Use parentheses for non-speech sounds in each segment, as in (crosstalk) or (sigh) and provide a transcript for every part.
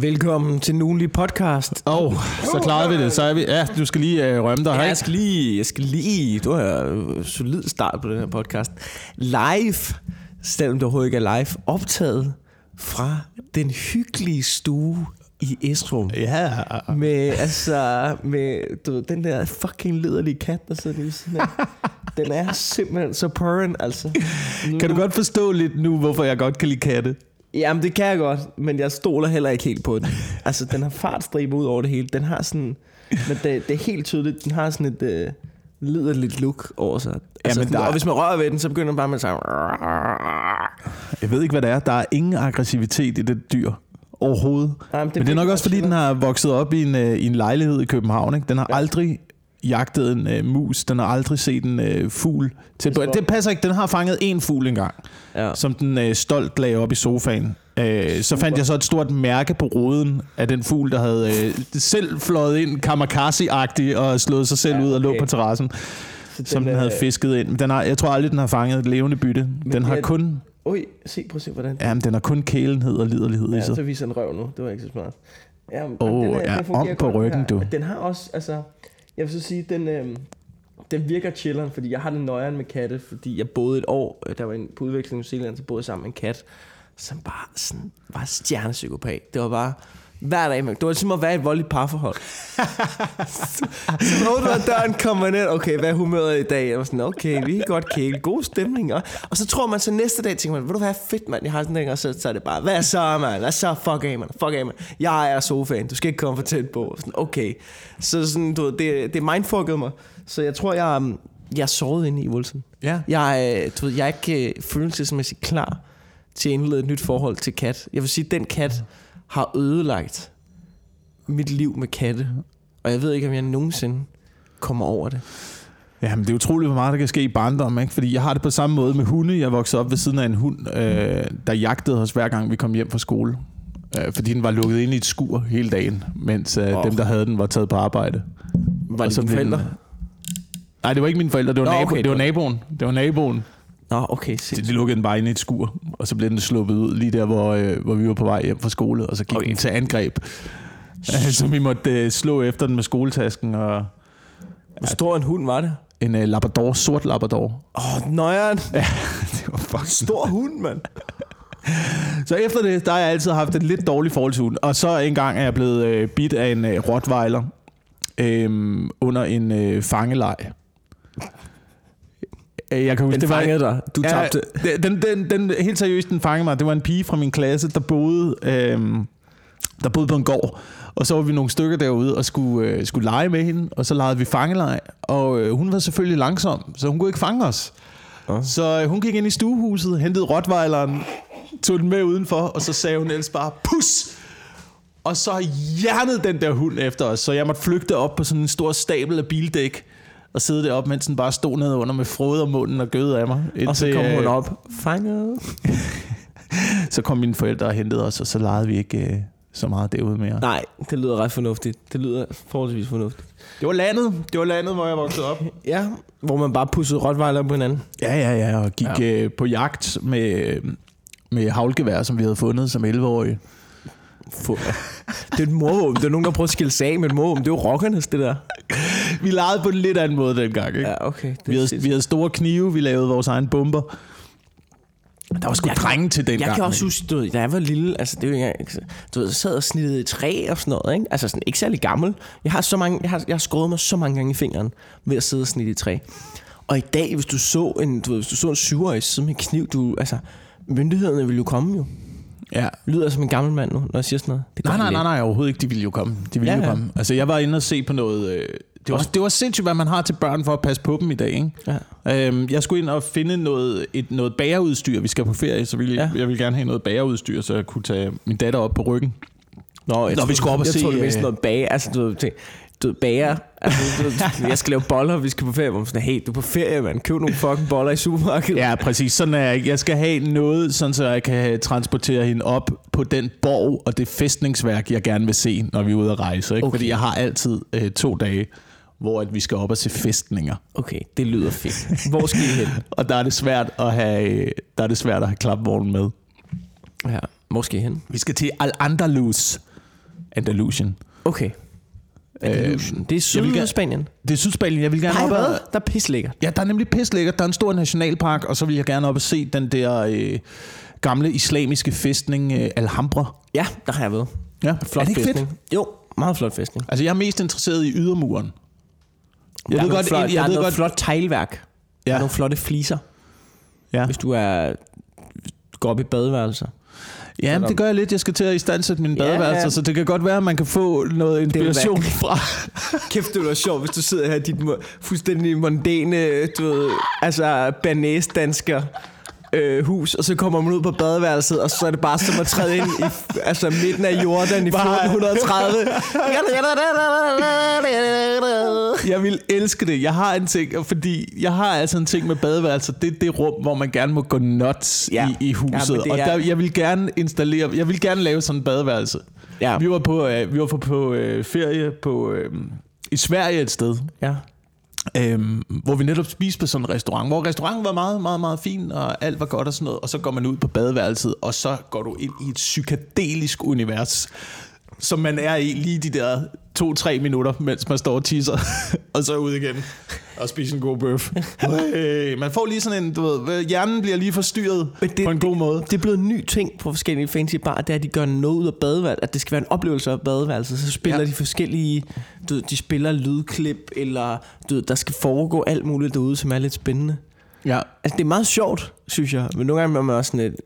Velkommen til den ugenlige podcast. Åh, oh, så klarede vi det. Så er vi... Ja, du skal lige øh, rømme dig, Ja, jeg skal lige, jeg skal lige, du har en solid start på den her podcast. Live, selvom det overhovedet ikke er live, optaget fra den hyggelige stue i Esrum. Ja, Med, altså, med du ved, den der fucking liderlige kat, der sidder lige sådan her. Den er simpelthen så purren, altså. kan du godt forstå lidt nu, hvorfor jeg godt kan lide katte? Jamen, det kan jeg godt, men jeg stoler heller ikke helt på den. (laughs) Altså, den har fartstriber ud over det hele. Den har sådan... Men det, det er helt tydeligt, den har sådan et øh, liderligt look over sig. Altså, Jamen, der- Og hvis man rører ved den, så begynder den bare med at. Jeg ved ikke, hvad det er. Der er ingen aggressivitet i det dyr overhovedet. Nej, men Men det er nok også, fordi den har vokset op i en, øh, i en lejlighed i København. Ikke? Den har aldrig jagtet en øh, mus. Den har aldrig set en øh, fugl. Til, Det det passer ikke. Den har fanget en fugl engang, Ja. som den øh, stolt lagde op i sofaen. Øh, så fandt jeg så et stort mærke på roden af den fugl, der havde øh, selv fløjet ind kamikaze-agtigt og slået sig selv Ja, ud og lå okay. på terrassen, Så som den havde øh, fisket ind. Den har, jeg tror aldrig, den har fanget et levende bytte. Den har er- kun, Oj, se, prøv at se, hvordan... jamen, den har kun kælenhed og liderlighed i Ja, sig. så viser den røv nu. Det var ikke så smart. Ja, Åh, den ja, den fungerer om på godt, den ryggen, du. Den har også, altså... Jeg vil så sige, den, øh, den virker chilleren, fordi jeg har den nøjeren med katte, fordi jeg boede et år, øh, der var en på udveksling i New Zealand, så boede jeg sammen med en kat, som bare sådan, var stjernepsykopat. Det var bare, hver dag, man, det var ligesom at være i et voldeligt parforhold. så åbner man døren, kommer ind, okay, hvad er humøret i dag? Jeg var sådan, okay, vi kan godt kæle, god stemning. Og, og så tror man så næste dag, tænker man, ved du hvad, fedt mand, jeg har sådan en, og så, så er det bare, hvad så, mand, hvad så, fuck af, mand, fuck af, mand. Jeg er sofaen, du skal ikke komme for tæt på. Sådan, okay. Så sådan, du ved, det, det mindfuckede mig. Så jeg tror, jeg, jeg er såret inde i Wilson. Ja. Jeg, du ved, jeg er ikke øh, følelsesmæssigt klar til at indlede et nyt forhold til kat. Jeg vil sige, den kat har ødelagt mit liv med katte. Og jeg ved ikke, om jeg nogensinde kommer over det. Ja, men det er utroligt, hvor meget der kan ske i barndommen, ikke? Fordi jeg har det på samme måde med hunde. Jeg voksede op ved siden af en hund, øh, der jagtede os hver gang, vi kom hjem fra skole. Øh, fordi den var lukket ind i et skur hele dagen, mens øh, Åh. dem, der havde den, var taget på arbejde. Var det dine den- forældre? Nej, det var ikke mine forældre, det var, Nå, nabo, okay, det var- naboen. Det var naboen. Nå, okay, De, sindssygt. de lukkede den bare ind i et skur, og så blev den sluppet ud lige der, hvor, øh, hvor vi var på vej hjem fra skole, og så gik Okay. den til angreb. (laughs) så vi måtte øh, slå efter den med skoletasken, og Hvor stor en hund var det? en øh, labrador, sort labrador. Åh, oh, nøjeren. (laughs) Ja, det var fucking Stor hund, mand. Så efter det, der har jeg altid haft et lidt dårligt forhold til hund. Og så engang er jeg blevet øh, bidt af en øh, rottweiler øh, under en øh, fangelej. Øh, Jeg kan huske, Den det var, fangede dig. Du tabte. Ja, den, den, den, helt seriøst, den fangede mig. Det var en pige fra min klasse, der boede, øh, der boede på en gård. Og så var vi nogle stykker derude og skulle, øh, skulle lege med hende. Og så legede vi fangelej. Og øh, hun var selvfølgelig langsom, så hun kunne ikke fange os. Nå. Så øh, hun gik ind i stuehuset, hentede rottweileren, tog den med udenfor, og så sagde hun ellers bare, pus! Og så hjernede den der hund efter os, så jeg måtte flygte op på sådan en stor stabel af bildæk, og sidde deroppe, mens den bare stod nede under med frode om munden og gød af mig. Og så Indtil, kom hun øh, op. Fanget. (laughs) Så kom mine forældre og hentede os, og så legede vi ikke øh, så meget derude mere. Nej, det lyder ret fornuftigt. Det lyder forholdsvis fornuftigt. Det var landet, det var landet, hvor jeg voksede op. (laughs) Ja, hvor man bare pussede rottweiler på hinanden. Ja, ja, ja, og gik ja. Øh, på jagt med, med havlgevær, som vi havde fundet som 11-årige. Få. Det er et morvåben. Det er nogen, der prøver at skille af med et morvåben. Det er jo rockernes, det der. Vi legede på en lidt anden måde dengang, ikke? Ja, okay. Det Vi havde, vi havde store knive, vi lavede vores egen bomber. Der var sgu Jeg kan- drenge til den Jeg gang. kan også huske, du ved, da jeg var lille, altså det er jo ikke engang, du ved, jeg sad og snittede i træ og sådan noget, ikke? Altså sådan, ikke særlig gammel. Jeg har, så mange, jeg har, jeg har skåret mig så mange gange i fingeren ved at sidde og snitte i træ. Og i dag, hvis du så en, du ved, hvis du så en syvårig sidde med en kniv, du, altså, myndighederne ville jo komme jo. Ja. Lyder som en gammel mand nu, når jeg siger sådan noget. Det Nej, nej, nej, nej, overhovedet ikke. De ville jo komme. De ville Ja, jo ja. komme. Altså, jeg var inde og se på noget... Øh, det, var, det var sindssygt, hvad man har til børn for at passe på dem i dag, ikke? Ja. Øhm, jeg skulle ind og finde noget, et, noget bagerudstyr. Vi skal på ferie, så ville, Ja. jeg ville gerne have noget bagerudstyr, så jeg kunne tage min datter op på ryggen. Nå, jeg Nå, tror, vi skulle op og jeg se, tror, det mest øh, noget bage. Altså, du ved, du bager. Altså, du (laughs) jeg skal lave boller, vi skal på ferie. Hvor sådan, hey, du er på ferie, mand. Køb nogle fucking boller i supermarkedet. Ja, præcis. Sådan er jeg. Jeg skal have noget, sådan så jeg kan transportere hende op på den borg og det fæstningsværk, jeg gerne vil se, når vi er ude at rejse. Ikke? Okay. Fordi jeg har altid øh, to dage, hvor at vi skal op og se fæstninger. Okay, det lyder fedt. Hvor skal I hen? (laughs) Og der er det svært at have, øh, der er det svært at have klapvognen med. Ja, hvor skal I hen? Vi skal til Al-Andalus. Andalusien. Okay. Andalusien. det er jeg vil gerne- Sydspanien. Det er Sydspanien. Jeg vil gerne Nej, op og, Der er pislækkert. Ja, der er nemlig pislækkert. Der er en stor nationalpark, og så vil jeg gerne op og se den der øh, gamle islamiske fæstning øh, Alhambra. Ja, der har jeg været. Ja, Flot er det ikke fæstning. fedt? Jo, meget flot fæstning. Altså, jeg er mest interesseret i ydermuren. Jeg der er ved godt, flot, jeg, der jeg er ved noget godt, flot teglværk. Ja. Der er nogle flotte fliser, ja. hvis du er går op i badeværelser. Ja, det gør jeg lidt. Jeg skal til at istandsætte mine Ja, badeværelser, ja. så det kan godt være, at man kan få noget inspiration (laughs) fra. Kæft, det var sjovt, hvis du sidder her i dit fuldstændig mondæne, du ved, altså banæsdansker øh, hus, og så kommer man ud på badeværelset, og så er det bare som at træde ind i altså midten af Jordan i Bare- 1430. Jeg vil elske det. Jeg har en ting, fordi jeg har altså en ting med badeværelser. Det er det rum, hvor man gerne må gå nuts Ja. i, i huset. Ja, og er- der, jeg vil gerne installere, jeg vil gerne lave sådan en badeværelse. Ja. Vi var på, øh, vi var på, på øh, ferie på, øh, i Sverige et sted, Ja. Øhm, hvor vi netop spiste på sådan en restaurant, hvor restauranten var meget, meget, meget fin, og alt var godt og sådan noget, og så går man ud på badeværelset, og så går du ind i et psykedelisk univers, som man er i lige de der to-tre minutter, mens man står og tisser, (laughs) og så ud igen og spiser en god bøf. Øh, man får lige sådan en, du ved, hjernen bliver lige forstyrret Men det- på en god måde. Det er blevet en ny ting på forskellige fancy bar, det er, at de gør noget ud af badeværelset, at det skal være en oplevelse af badeværelset. Så spiller ja. Ja. de forskellige, du ved, de spiller lydklip, eller du ved, der skal foregå alt muligt derude, som er lidt spændende. Ja. Altså, det er meget sjovt, synes jeg. Men nogle gange er man også sådan lidt,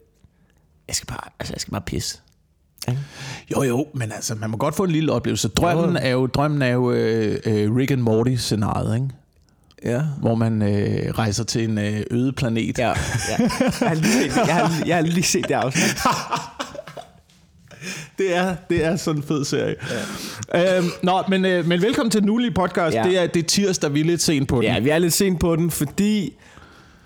jeg skal bare, altså, jeg skal bare pisse. Ikke? Jo, jo, men altså, man må godt få en lille oplevelse. Drømmen er jo, drømmen er jo øh, øh, Rick and Morty-scenariet, ikke? Ja. hvor man øh, rejser til en øh, øde planet. Ja, ja. Jeg har lige set, jeg har, jeg har lige set det afsnit. (laughs) Det er, det er sådan en fed serie. Ja. Øhm, nå, men, øh, men velkommen til Nuli podcast. Ja. Det, er, det er tirsdag, vi er lidt sent på den. Ja, vi er lidt sent på den, fordi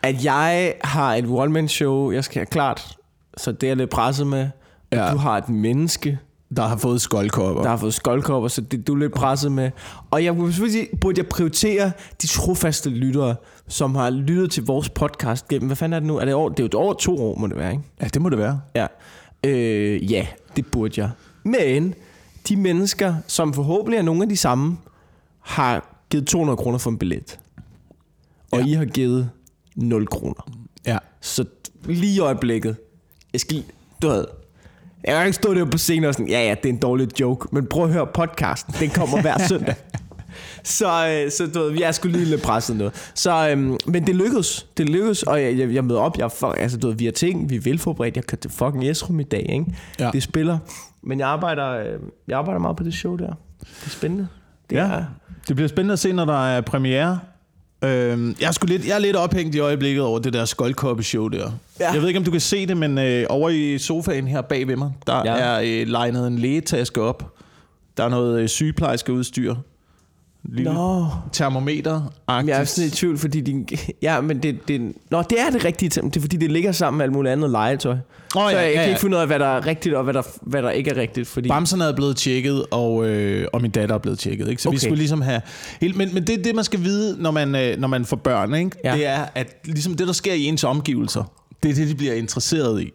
at jeg har et one-man-show, jeg skal have klart, så det er lidt presset med. Ja. Du har et menneske, Der har fået skoldkopper. der har fået skoldkopper, så det du er lidt presset med. Og jeg vil selvfølgelig sige, burde jeg prioritere de trofaste lyttere, som har lyttet til vores podcast gennem, hvad fanden er det nu? Er det, over, det er jo over to år, må det være, ikke? Ja, det må det være. Ja. Øh, ja, det burde jeg. Men de mennesker, som forhåbentlig er nogle af de samme, har givet 200 kroner for en billet. Og Ja. I har givet 0 kroner. Ja. Så lige i øjeblikket, jeg skal, du ved, jeg kan ikke stå der på scenen og sådan, ja ja, det er en dårlig joke, men prøv at høre podcasten, den kommer hver (laughs) søndag. Så, øh, så du ved, jeg er sgu lige lidt presset nu. Så, øhm, men det lykkedes. Det lykkedes, og jeg, jeg, jeg møder op. Jeg, altså, du ved, vi har ting, vi er velforberedt. Jeg kan til fucking Esrum i dag, ikke? Ja. Det spiller. Men jeg arbejder, øh, jeg arbejder meget på det show der. Det er spændende. Det Ja. er, Det bliver spændende at se, når der er premiere. Øhm, jeg, er lidt, jeg er lidt ophængt i øjeblikket over det der skoldkoppe-show der. Ja. Jeg ved ikke, om du kan se det, men øh, over i sofaen her bag ved mig, der ja. er øh, legnet en lægetaske op. Der er noget øh, sygeplejerskeudstyr. Lille Nå, termometer Men jeg er sådan i tvivl, fordi din... (laughs) Ja, men det, det... Nå, det er det rigtige. til- Det er fordi, det ligger sammen med alt muligt andet legetøj. Så ja, jeg, jeg ja, kan ja. ikke finde ud af, hvad der er rigtigt, og hvad der, hvad der ikke er rigtigt. Fordi... Bamserne er blevet tjekket, og, øh, og min datter er blevet tjekket. Ikke? Så okay. vi skulle ligesom have... Helt, men, men det er det, man skal vide, når man, øh, når man får børn. Ikke? Ja. Det er, at ligesom det, der sker i ens omgivelser, det er det, de bliver interesseret i.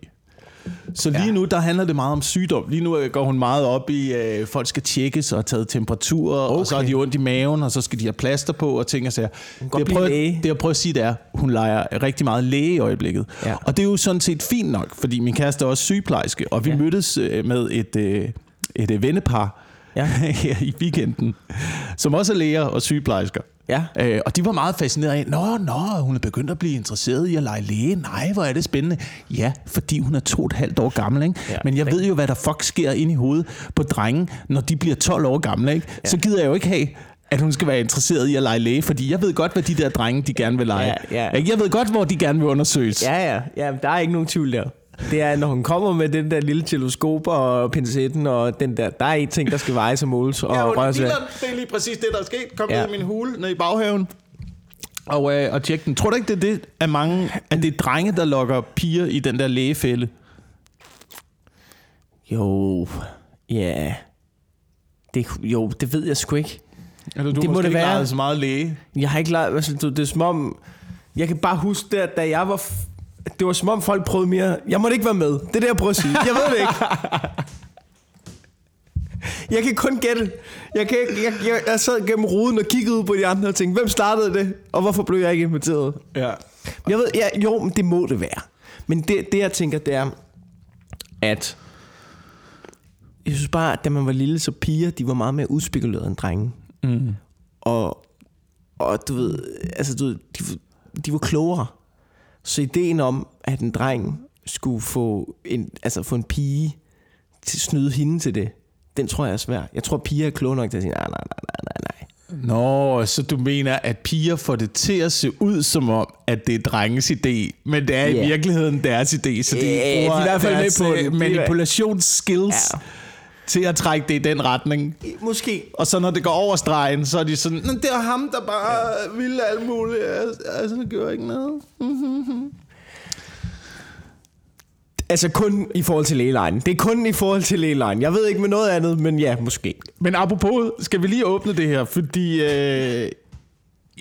Så lige Ja. nu, der handler det meget om sygdom. Lige nu øh, går hun meget op i, at øh, folk skal tjekkes og have taget temperatur, okay. og så har de ondt i maven, og så skal de have plaster på og ting og sager. Det jeg, prøver, læge. det jeg prøver at sige, det er, hun leger rigtig meget læge i øjeblikket. Ja. Og det er jo sådan set fint nok, fordi min kæreste er også sygeplejerske, og vi ja. mødtes øh, med et, øh, et øh, vennepar Ja. (laughs) her i weekenden, som også er læger og sygeplejersker. Ja. Øh, og de var meget fascineret af, nå, nå, hun er begyndt at blive interesseret i at lege læge. Nej, hvor er det spændende. Ja, fordi hun er to og et halvt år gammel, ikke? Ja, Men jeg rigtigt. ved jo, hvad der fuck sker inde i hovedet på drenge, når de bliver 12 år gamle, ikke? Ja. Så gider jeg jo ikke have, at hun skal være interesseret i at lege læge, fordi jeg ved godt, hvad de der drenge, de gerne vil lege. Ja, ja. Ikke? Jeg ved godt, hvor de gerne vil undersøges. Ja, ja. ja der er ikke nogen tvivl der. Det er, når hun kommer med den der lille teleskop og pincetten, og den der, der er en ting, der skal vejes og måles og Ja, røres det er lige præcis det, der er sket. Kom Ja. ned i min hule, ned i baghaven. Og, øh, og tjek den. Tror du ikke, det er det, at mange at det er drenge, der lokker piger i den der lægefælde? Jo, ja. Det, jo, det ved jeg sgu ikke. Eller du Det må det ikke være. så meget læge. Jeg har ikke leget, altså, du, det er som om, jeg kan bare huske det, at da jeg var, det var som om folk prøvede mere, jeg måtte ikke være med, det er det, jeg prøver at sige, jeg ved det ikke. (laughs) Jeg kan kun gætte. Jeg, kan, jeg, jeg, jeg sad gennem ruden og kiggede ud på de andre og tænkte, hvem startede det? Og hvorfor blev jeg ikke inviteret? Ja. Jeg ved, ja, jo, men det må det være. Men det, det jeg tænker, det er, at jeg synes bare, at da man var lille, så piger, de var meget mere udspekuleret end drenge. Mm. Og, og du ved, altså du ved, de, de var klogere. Så ideen om, at en dreng skulle få en, altså få en pige til snyde hende til det, den tror jeg er svær. Jeg tror, piger er kloge nok til at sige, nej, nej, nej, nej, nej. Nå, så du mener, at piger får det til at se ud som om, at det er drenges idé, men det er i Ja. virkeligheden deres idé, så de Ja, de er i bruger hvert fald med på øh. De manipulationsskills Ja. Til at trække det i den retning. Måske. Og så når det går over stregen, så er de sådan, "Nå, det er ham, der bare ja. ville alt muligt. Altså, det gør ikke noget. (laughs) Altså kun i forhold til lægelejen. Det er kun i forhold til lægelejen. Jeg ved ikke med noget andet, men ja, måske. Men apropos, skal vi lige åbne det her, fordi øh,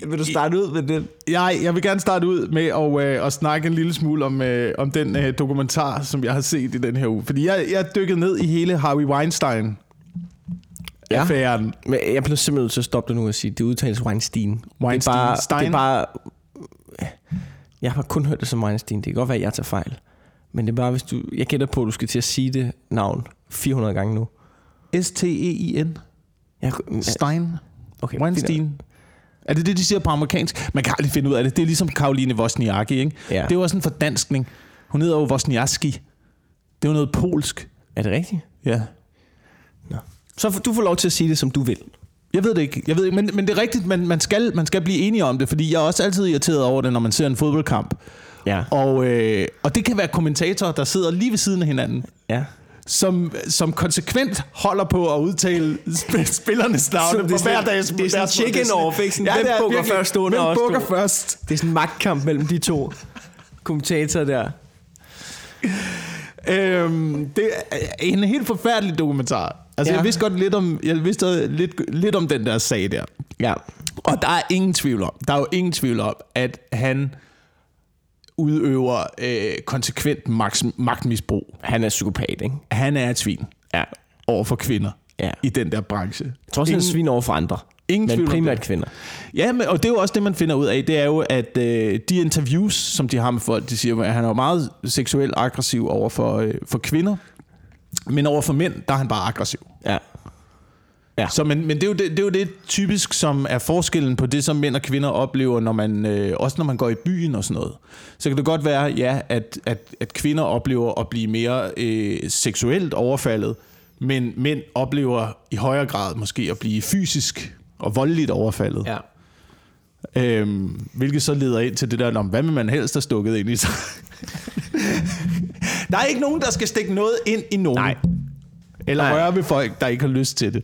Vil du starte ud med det? jeg, jeg vil gerne starte ud med at, øh, at snakke en lille smule om, øh, om den øh, dokumentar, som jeg har set i den her uge. Fordi jeg, jeg dykkede ned i hele Harvey Weinstein. Ja. affæren. Men jeg bliver simpelthen nødt til at stoppe dig nu og sige, det udtales Weinstein. Weinstein. Det er bare, Stein. det er bare... Jeg har kun hørt det som Weinstein. Det kan godt være, at jeg tager fejl. Men det er bare, hvis du... Jeg gætter på, at du skal til at sige det navn 400 gange nu. S-T-E-I-N. Jeg, Stein. okay, Weinstein. Er det det, de siger på amerikansk? Man kan aldrig finde ud af det. Det er ligesom Karoline Wozniacki, ikke? Ja. Det er jo også en fordanskning. Hun hedder jo Wozniacki. Det er jo noget polsk. Er det rigtigt? Ja. Nå. Så du får lov til at sige det, som du vil. Jeg ved det ikke, jeg ved ikke men, men det er rigtigt, man, man, skal, man skal blive enige om det, fordi jeg er også altid irriteret over det, når man ser en fodboldkamp. Ja. Og, øh, og det kan være kommentatorer, der sidder lige ved siden af hinanden, Ja. Som, som konsekvent holder på at udtale sp- spillernes navne på hver dags det er sådan deres- chicken off, ikke? Sådan, hvem det er bukker først under Hvem bukker først? Det er sådan en magtkamp mellem de to kommentatorer der. Øhm, det er en helt forfærdelig dokumentar. Altså, Ja. ja. jeg vidste godt lidt om, jeg vidste lidt, lidt om den der sag der. Ja. Og der er ingen tvivl om, der er jo ingen tvivl om, at han udøver øh, konsekvent magt, magtmisbrug. Han er psykopat, ikke? Han er et svin Ja. over for kvinder Ja. i den der branche. Jeg tror også, han er svin over for andre. ingen men primært kvinder. Ja, men, og det er jo også det, man finder ud af. Det er jo, at øh, de interviews, som de har med folk, de siger, at han er meget seksuelt aggressiv over for, øh, for kvinder. Men over for mænd, der er han bare aggressiv. Ja. Ja. Så, men, men det, er jo det, det er jo det typisk, som er forskellen på det, som mænd og kvinder oplever, når man, øh, også når man går i byen og sådan noget. Så kan det godt være, ja, at, at, at kvinder oplever at blive mere øh, seksuelt overfaldet, men mænd oplever i højere grad måske at blive fysisk og voldeligt overfaldet. Ja. Øhm, hvilket så leder ind til det der, om hvad vil man helst have stukket ind i sig? (laughs) der er ikke nogen, der skal stikke noget ind i nogen. Nej. Eller Nej. røre ved folk, der ikke har lyst til det.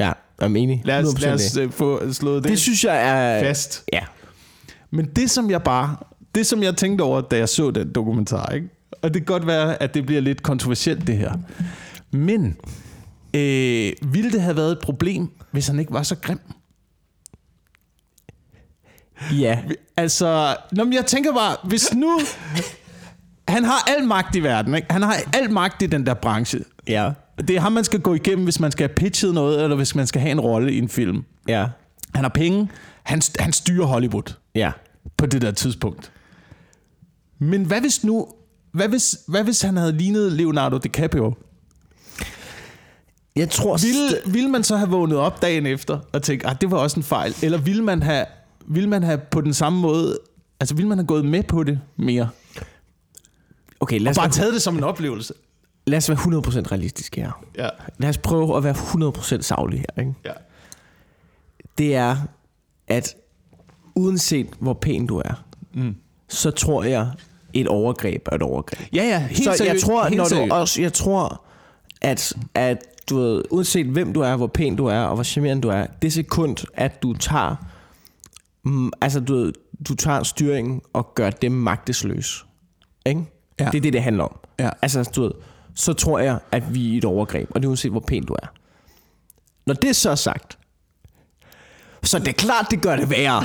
Ja, jeg er enig. Lad os, 100% lad os det. øh, få slået det, det synes jeg er... fast. Ja. Men det som jeg bare, det som jeg tænkte over, da jeg så den dokumentar, ikke? og det kan godt være, at det bliver lidt kontroversielt det her, men øh, ville det have været et problem, hvis han ikke var så grim? Ja. Altså, når jeg tænker bare, hvis nu... (laughs) Han har al magt i verden, ikke? Han har al magt i den der branche. Ja. Det er ham, man skal gå igennem, hvis man skal have pitchet noget, eller hvis man skal have en rolle i en film. Ja. Han har penge. Han, han styrer Hollywood Ja. på det der tidspunkt. Men hvad hvis nu... Hvad hvis, hvad hvis han havde lignet Leonardo DiCaprio? Jeg tror... Ville, ville man så have vågnet op dagen efter og tænkt, at det var også en fejl? Eller ville man have, ville man have på den samme måde... Altså, ville man have gået med på det mere? Okay, lad os, Bare være, taget det som en oplevelse? Lad os være 100% realistiske her. Ja. Lad os prøve at være 100% savlige her. Ikke? ja. Det er, at uanset hvor pæn du er, mm. så tror jeg, et overgreb er et overgreb. Ja, ja, helt så jeg seriøst, tror, helt når du også, jeg tror, at, at du ved, uanset hvem du er, hvor pæn du er, og hvor charmerende du er, det sekund, at du tager, mm, altså du, ved, du tager styringen og gør dem magtesløse. Ikke? Ja. Det er det, det handler om. Ja. Altså, du ved, så tror jeg, at vi er et overgreb, og det er uanset, hvor pæn du er. Når det så er sagt, så det er klart, det gør det værre. (laughs)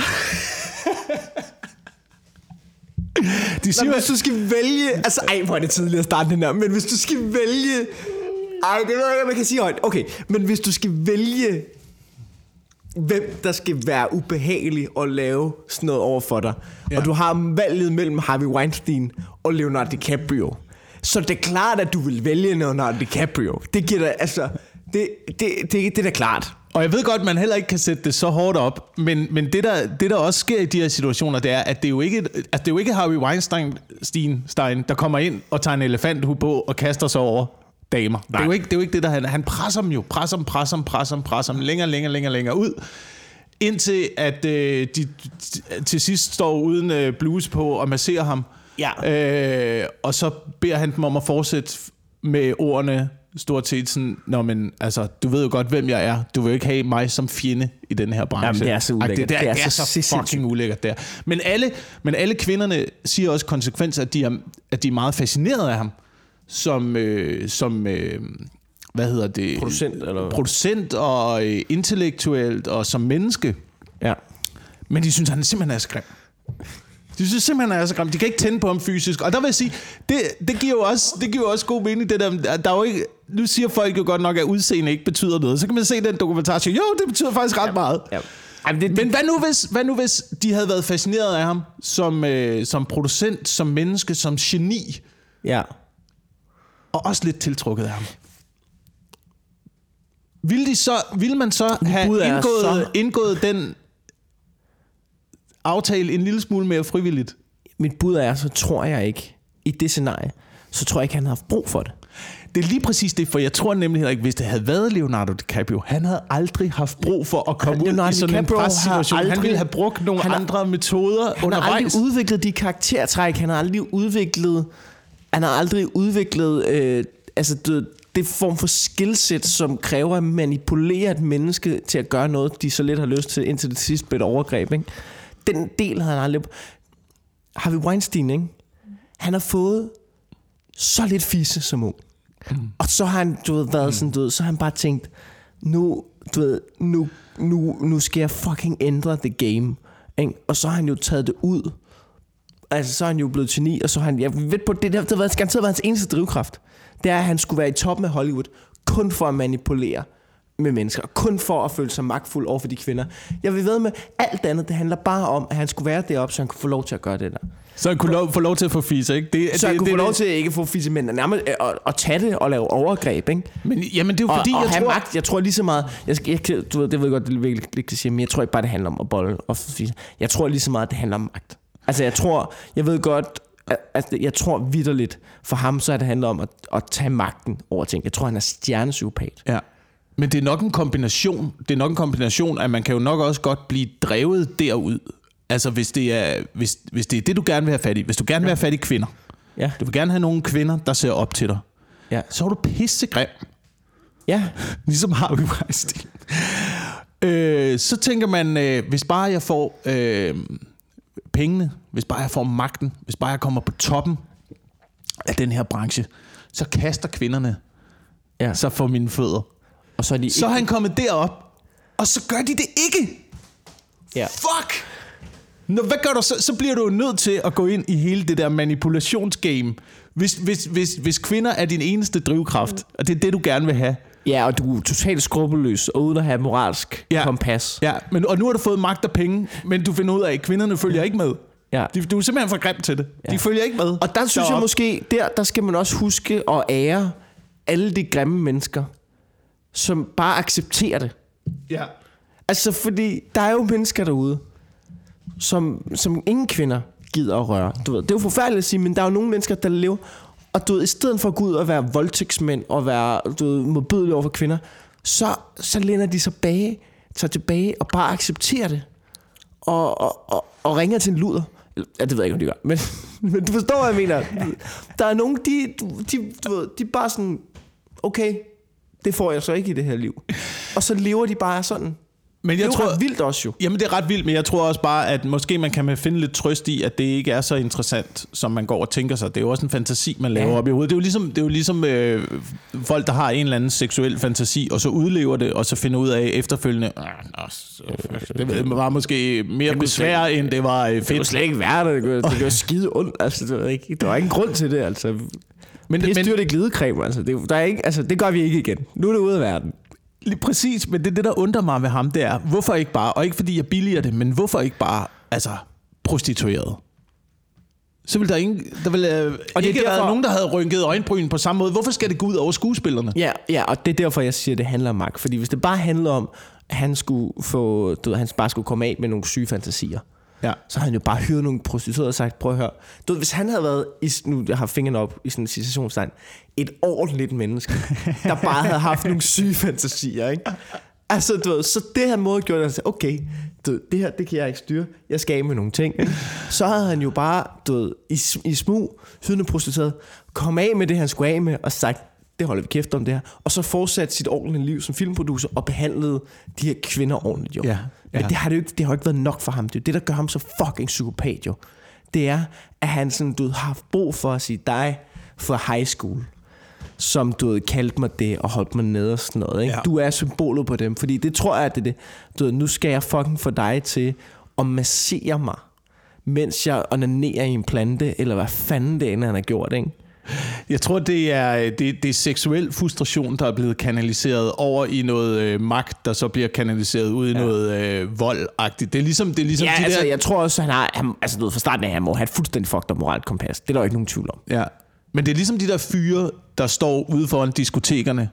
De siger, hvis du skal vælge... Altså, ej, hvor er det tidligt at starte den her. Men hvis du skal vælge Ej, det ikke, man kan sige højt. Okay, men hvis du skal vælge, hvem der skal være ubehagelig at lave sådan noget over for dig, ja. og du har valget mellem Harvey Weinstein og Leonardo DiCaprio, så det er klart, at du vil vælge Leonardo DiCaprio. Det giver dig, altså, det, det, det, det er da klart. Og jeg ved godt, man heller ikke kan sætte det så hårdt op, men, men det, der, det, der også sker i de her situationer, det er, at det er jo ikke, at det er jo ikke Harvey Weinstein, Stein, Stein, der kommer ind og tager en elefanthue på og kaster sig over damer. Det er, jo ikke, det er jo ikke det, der han Han presser dem jo. Presser dem, presser dem, presser dem, presser dem længere, længere, længere, længere ud. Indtil at øh, de t- til sidst står uden øh, bluse på og masserer ham. Ja. Øh, og så beder han dem om at fortsætte med ordene stort set sådan, Nå, men altså, du ved jo godt, hvem jeg er. Du vil jo ikke have mig som fjende i den her branche. Jamen, det er så ulækkert. Det, det, er, Det er er så så fucking ulækkert der. Men alle, men alle kvinderne siger også konsekvens, at de er, at de er meget fascineret af ham. Som, øh, som øh, hvad hedder det? Producent, eller? Producent og øh, intellektuelt og som menneske. Ja. Men de synes, han simpelthen er så grim. De synes simpelthen, han er så grim. De kan ikke tænde på ham fysisk. Og der vil jeg sige, det, det, giver jo også, det giver jo også god mening, det der, der er jo ikke, nu siger folk jo godt nok, at udseende ikke betyder noget. Så kan man se den dokumentar jo, det betyder faktisk ret meget. ja. Ej, men det, Men hvad nu, hvis, hvad nu hvis de havde været fascineret af ham som, øh, som producent, som menneske, som geni, ja. og også lidt tiltrukket af ham? Vil, de så, vil man så have indgået, så- indgået den aftale en lille smule mere frivilligt? Mit bud er, så tror jeg ikke, i det scenarie, så tror jeg ikke, han har haft brug for det. Det er lige præcis det, for jeg tror nemlig heller ikke, hvis det havde været Leonardo DiCaprio, han havde aldrig haft brug for at komme ud Leonardo i sådan DiCaprio en har pressituation. Han aldrig- ville have brugt nogle han har- andre metoder Han har undervejs. aldrig udviklet de karaktertræk, han har aldrig udviklet, han har aldrig udviklet, øh, altså det, det form for skillset, som kræver at manipulere et menneske til at gøre noget, de så lidt har lyst til, indtil det sidste bliver et overgreb. Ikke? Den del havde han aldrig... Harvey Weinstein, ikke? han har fået så lidt fisse som ung. Mm. Og så har han, du ved, været sådan, du ved, så har han bare tænkt, nu, du ved, nu, nu, nu skal jeg fucking ændre the game. Ikke? Og så har han jo taget det ud. Altså, så er han jo blevet geni, og så har han, jeg ved på, det, det har det har garanteret været hans eneste drivkraft. Det er, at han skulle være i toppen af Hollywood, kun for at manipulere med mennesker, og kun for at føle sig magtfuld over for de kvinder. Jeg vil ved med, alt andet, det handler bare om, at han skulle være deroppe, så han kunne få lov til at gøre det der. Så han kunne lov, få lov til at få fise, ikke? Det, Så han det, kunne det, få lov det- til at ikke få fisse, men nærmest øh, at, at tage det og lave overgreb, ikke? Men, jamen, det er jo Og, fordi, og jeg have tror... magt, jeg tror lige så meget, jeg, jeg, du ved, det ved jeg godt, det er virkelig lidt at sige, men jeg tror ikke bare, det handler om at bolle og fisse. Jeg tror lige så meget, det handler om magt. Altså jeg tror, jeg ved godt, altså, jeg tror vidderligt, for ham så er det handler om at, at tage magten over ting. Jeg tror, han er stjernepsykopat. Ja. Men det er nok en kombination. Det er nok en kombination, at man kan jo nok også godt blive drevet derud. Altså hvis det er, hvis, hvis det, er det, du gerne vil have fat i. Hvis du gerne vil have fat i kvinder. Ja, Du vil gerne have nogle kvinder, der ser op til dig. ja, Så er du pissegrim. ja, (laughs) Ligesom Harvey Weinstein. øh, så tænker man, øh, hvis bare jeg får øh, pengene, hvis bare jeg får magten, hvis bare jeg kommer på toppen af den her branche, så kaster kvinderne ja. sig for mine fødder. Og så er de Så er han kommet derop, og så gør de det ikke. Ja. Fuck! Nå, hvad gør du så? Så bliver du nødt til at gå ind i hele det der manipulationsgame. Hvis, hvis, hvis, hvis kvinder er din eneste drivkraft, og det er det, du gerne vil have. Ja, og du er totalt skrupelløs og uden at have moralsk Ja. kompas. Ja, men, og nu har du fået magt og penge, men du finder ud af, at kvinderne følger ikke med. Ja. De, du er simpelthen for grim til det. Ja. De følger ikke med. Og der synes jeg Deroppe. måske, der, der skal man også huske at ære alle de grimme mennesker, som bare accepterer det. Ja. Altså, fordi der er jo mennesker derude, som, som ingen kvinder gider at røre. Du ved, det er jo forfærdeligt at sige, men der er jo nogle mennesker, der lever... Og du ved, i stedet for at gå ud og være voldtægtsmænd og være du ved, modbydelige over for kvinder, så, så læner de sig bage, tager tilbage og bare accepterer det. Og, og, og, og ringer til en luder. Ja, det ved jeg ikke, om de gør. Men, (laughs) men du forstår, hvad jeg mener. Der er nogen, de, de, du ved, de er bare sådan, okay, det får jeg så ikke i det her liv. Og så lever de bare sådan. Men Det er jeg jo tror, ret vildt også jo. Jamen, det er ret vildt, men jeg tror også bare, at måske man kan finde lidt trøst i, at det ikke er så interessant, som man går og tænker sig. Det er jo også en fantasi, man laver Ja. op i hovedet. Det er jo ligesom, det er jo ligesom øh, folk, der har en eller anden seksuel fantasi, og så udlever det, og så finder ud af efterfølgende, "Ah, nå, så- det var måske mere besvær, end det var øh, Det kunne fedt. slet ikke være. Det det kunne (laughs) skide ondt. Altså, det var ikke, der var ingen grund til det, altså. Men, Pis men, dyrt i glidecreme, altså. Det, der er ikke, altså. det gør vi ikke igen. Nu er det ude af verden. Lige præcis, men det, det der undrer mig ved ham, det er, hvorfor ikke bare, og ikke fordi jeg billiger det, men hvorfor ikke bare, altså, prostitueret? Så vil der, ingen, der vil, øh, Og det ikke derfor... derfor- være nogen, der havde rynket øjenbryn på samme måde. Hvorfor skal det gå ud over skuespillerne? Ja, ja, og det er derfor, jeg siger, at det handler om magt. Fordi hvis det bare handler om, at han skulle få, du ved, han bare skulle komme af med nogle syge fantasier, Ja. så har han jo bare hyret nogle prostituerede og sagt, prøv at høre. Du ved, hvis han havde været, i, nu jeg har fingeren op i sådan en situationstegn, et ordentligt menneske, der bare havde haft nogle (laughs) syge fantasier, ikke? Altså, du ved, så det her måde gjorde, at han sagde, okay, du ved, det her, det kan jeg ikke styre, jeg skal af med nogle ting. Så havde han jo bare, du ved, i, i smug, hydende prostitueret, kom af med det, han skulle af med, og sagt, det holder vi kæft om det her. Og så fortsat sit ordentlige liv som filmproducer, og behandlede de her kvinder ordentligt, jo. Ja, Men ja. det har, det, jo ikke, det har jo ikke været nok for ham. Det er det, der gør ham så fucking psykopat, jo. Det er, at han sådan, du har haft brug for at sige dig fra high school som du ved, kaldte mig det og holdt mig nede og sådan noget. Ikke? Ja. Du er symbolet på dem, fordi det tror jeg, at det er det. Du ved, nu skal jeg fucking få dig til at massere mig, mens jeg onanerer i en plante, eller hvad fanden det end han har gjort, ikke? Jeg tror, det er, det, det er seksuel frustration, der er blevet kanaliseret over i noget øh, magt, der så bliver kanaliseret ud i ja. noget øh, voldagtigt. Det er ligesom, det er ligesom Ja, de altså, der... jeg tror også, han har, han, altså, ved, fra starten af, han må have et fuldstændig fucked up moralt kompas. Det er der jo ikke nogen tvivl om. Ja. Men det er ligesom de der fyre, der står ude foran diskotekerne,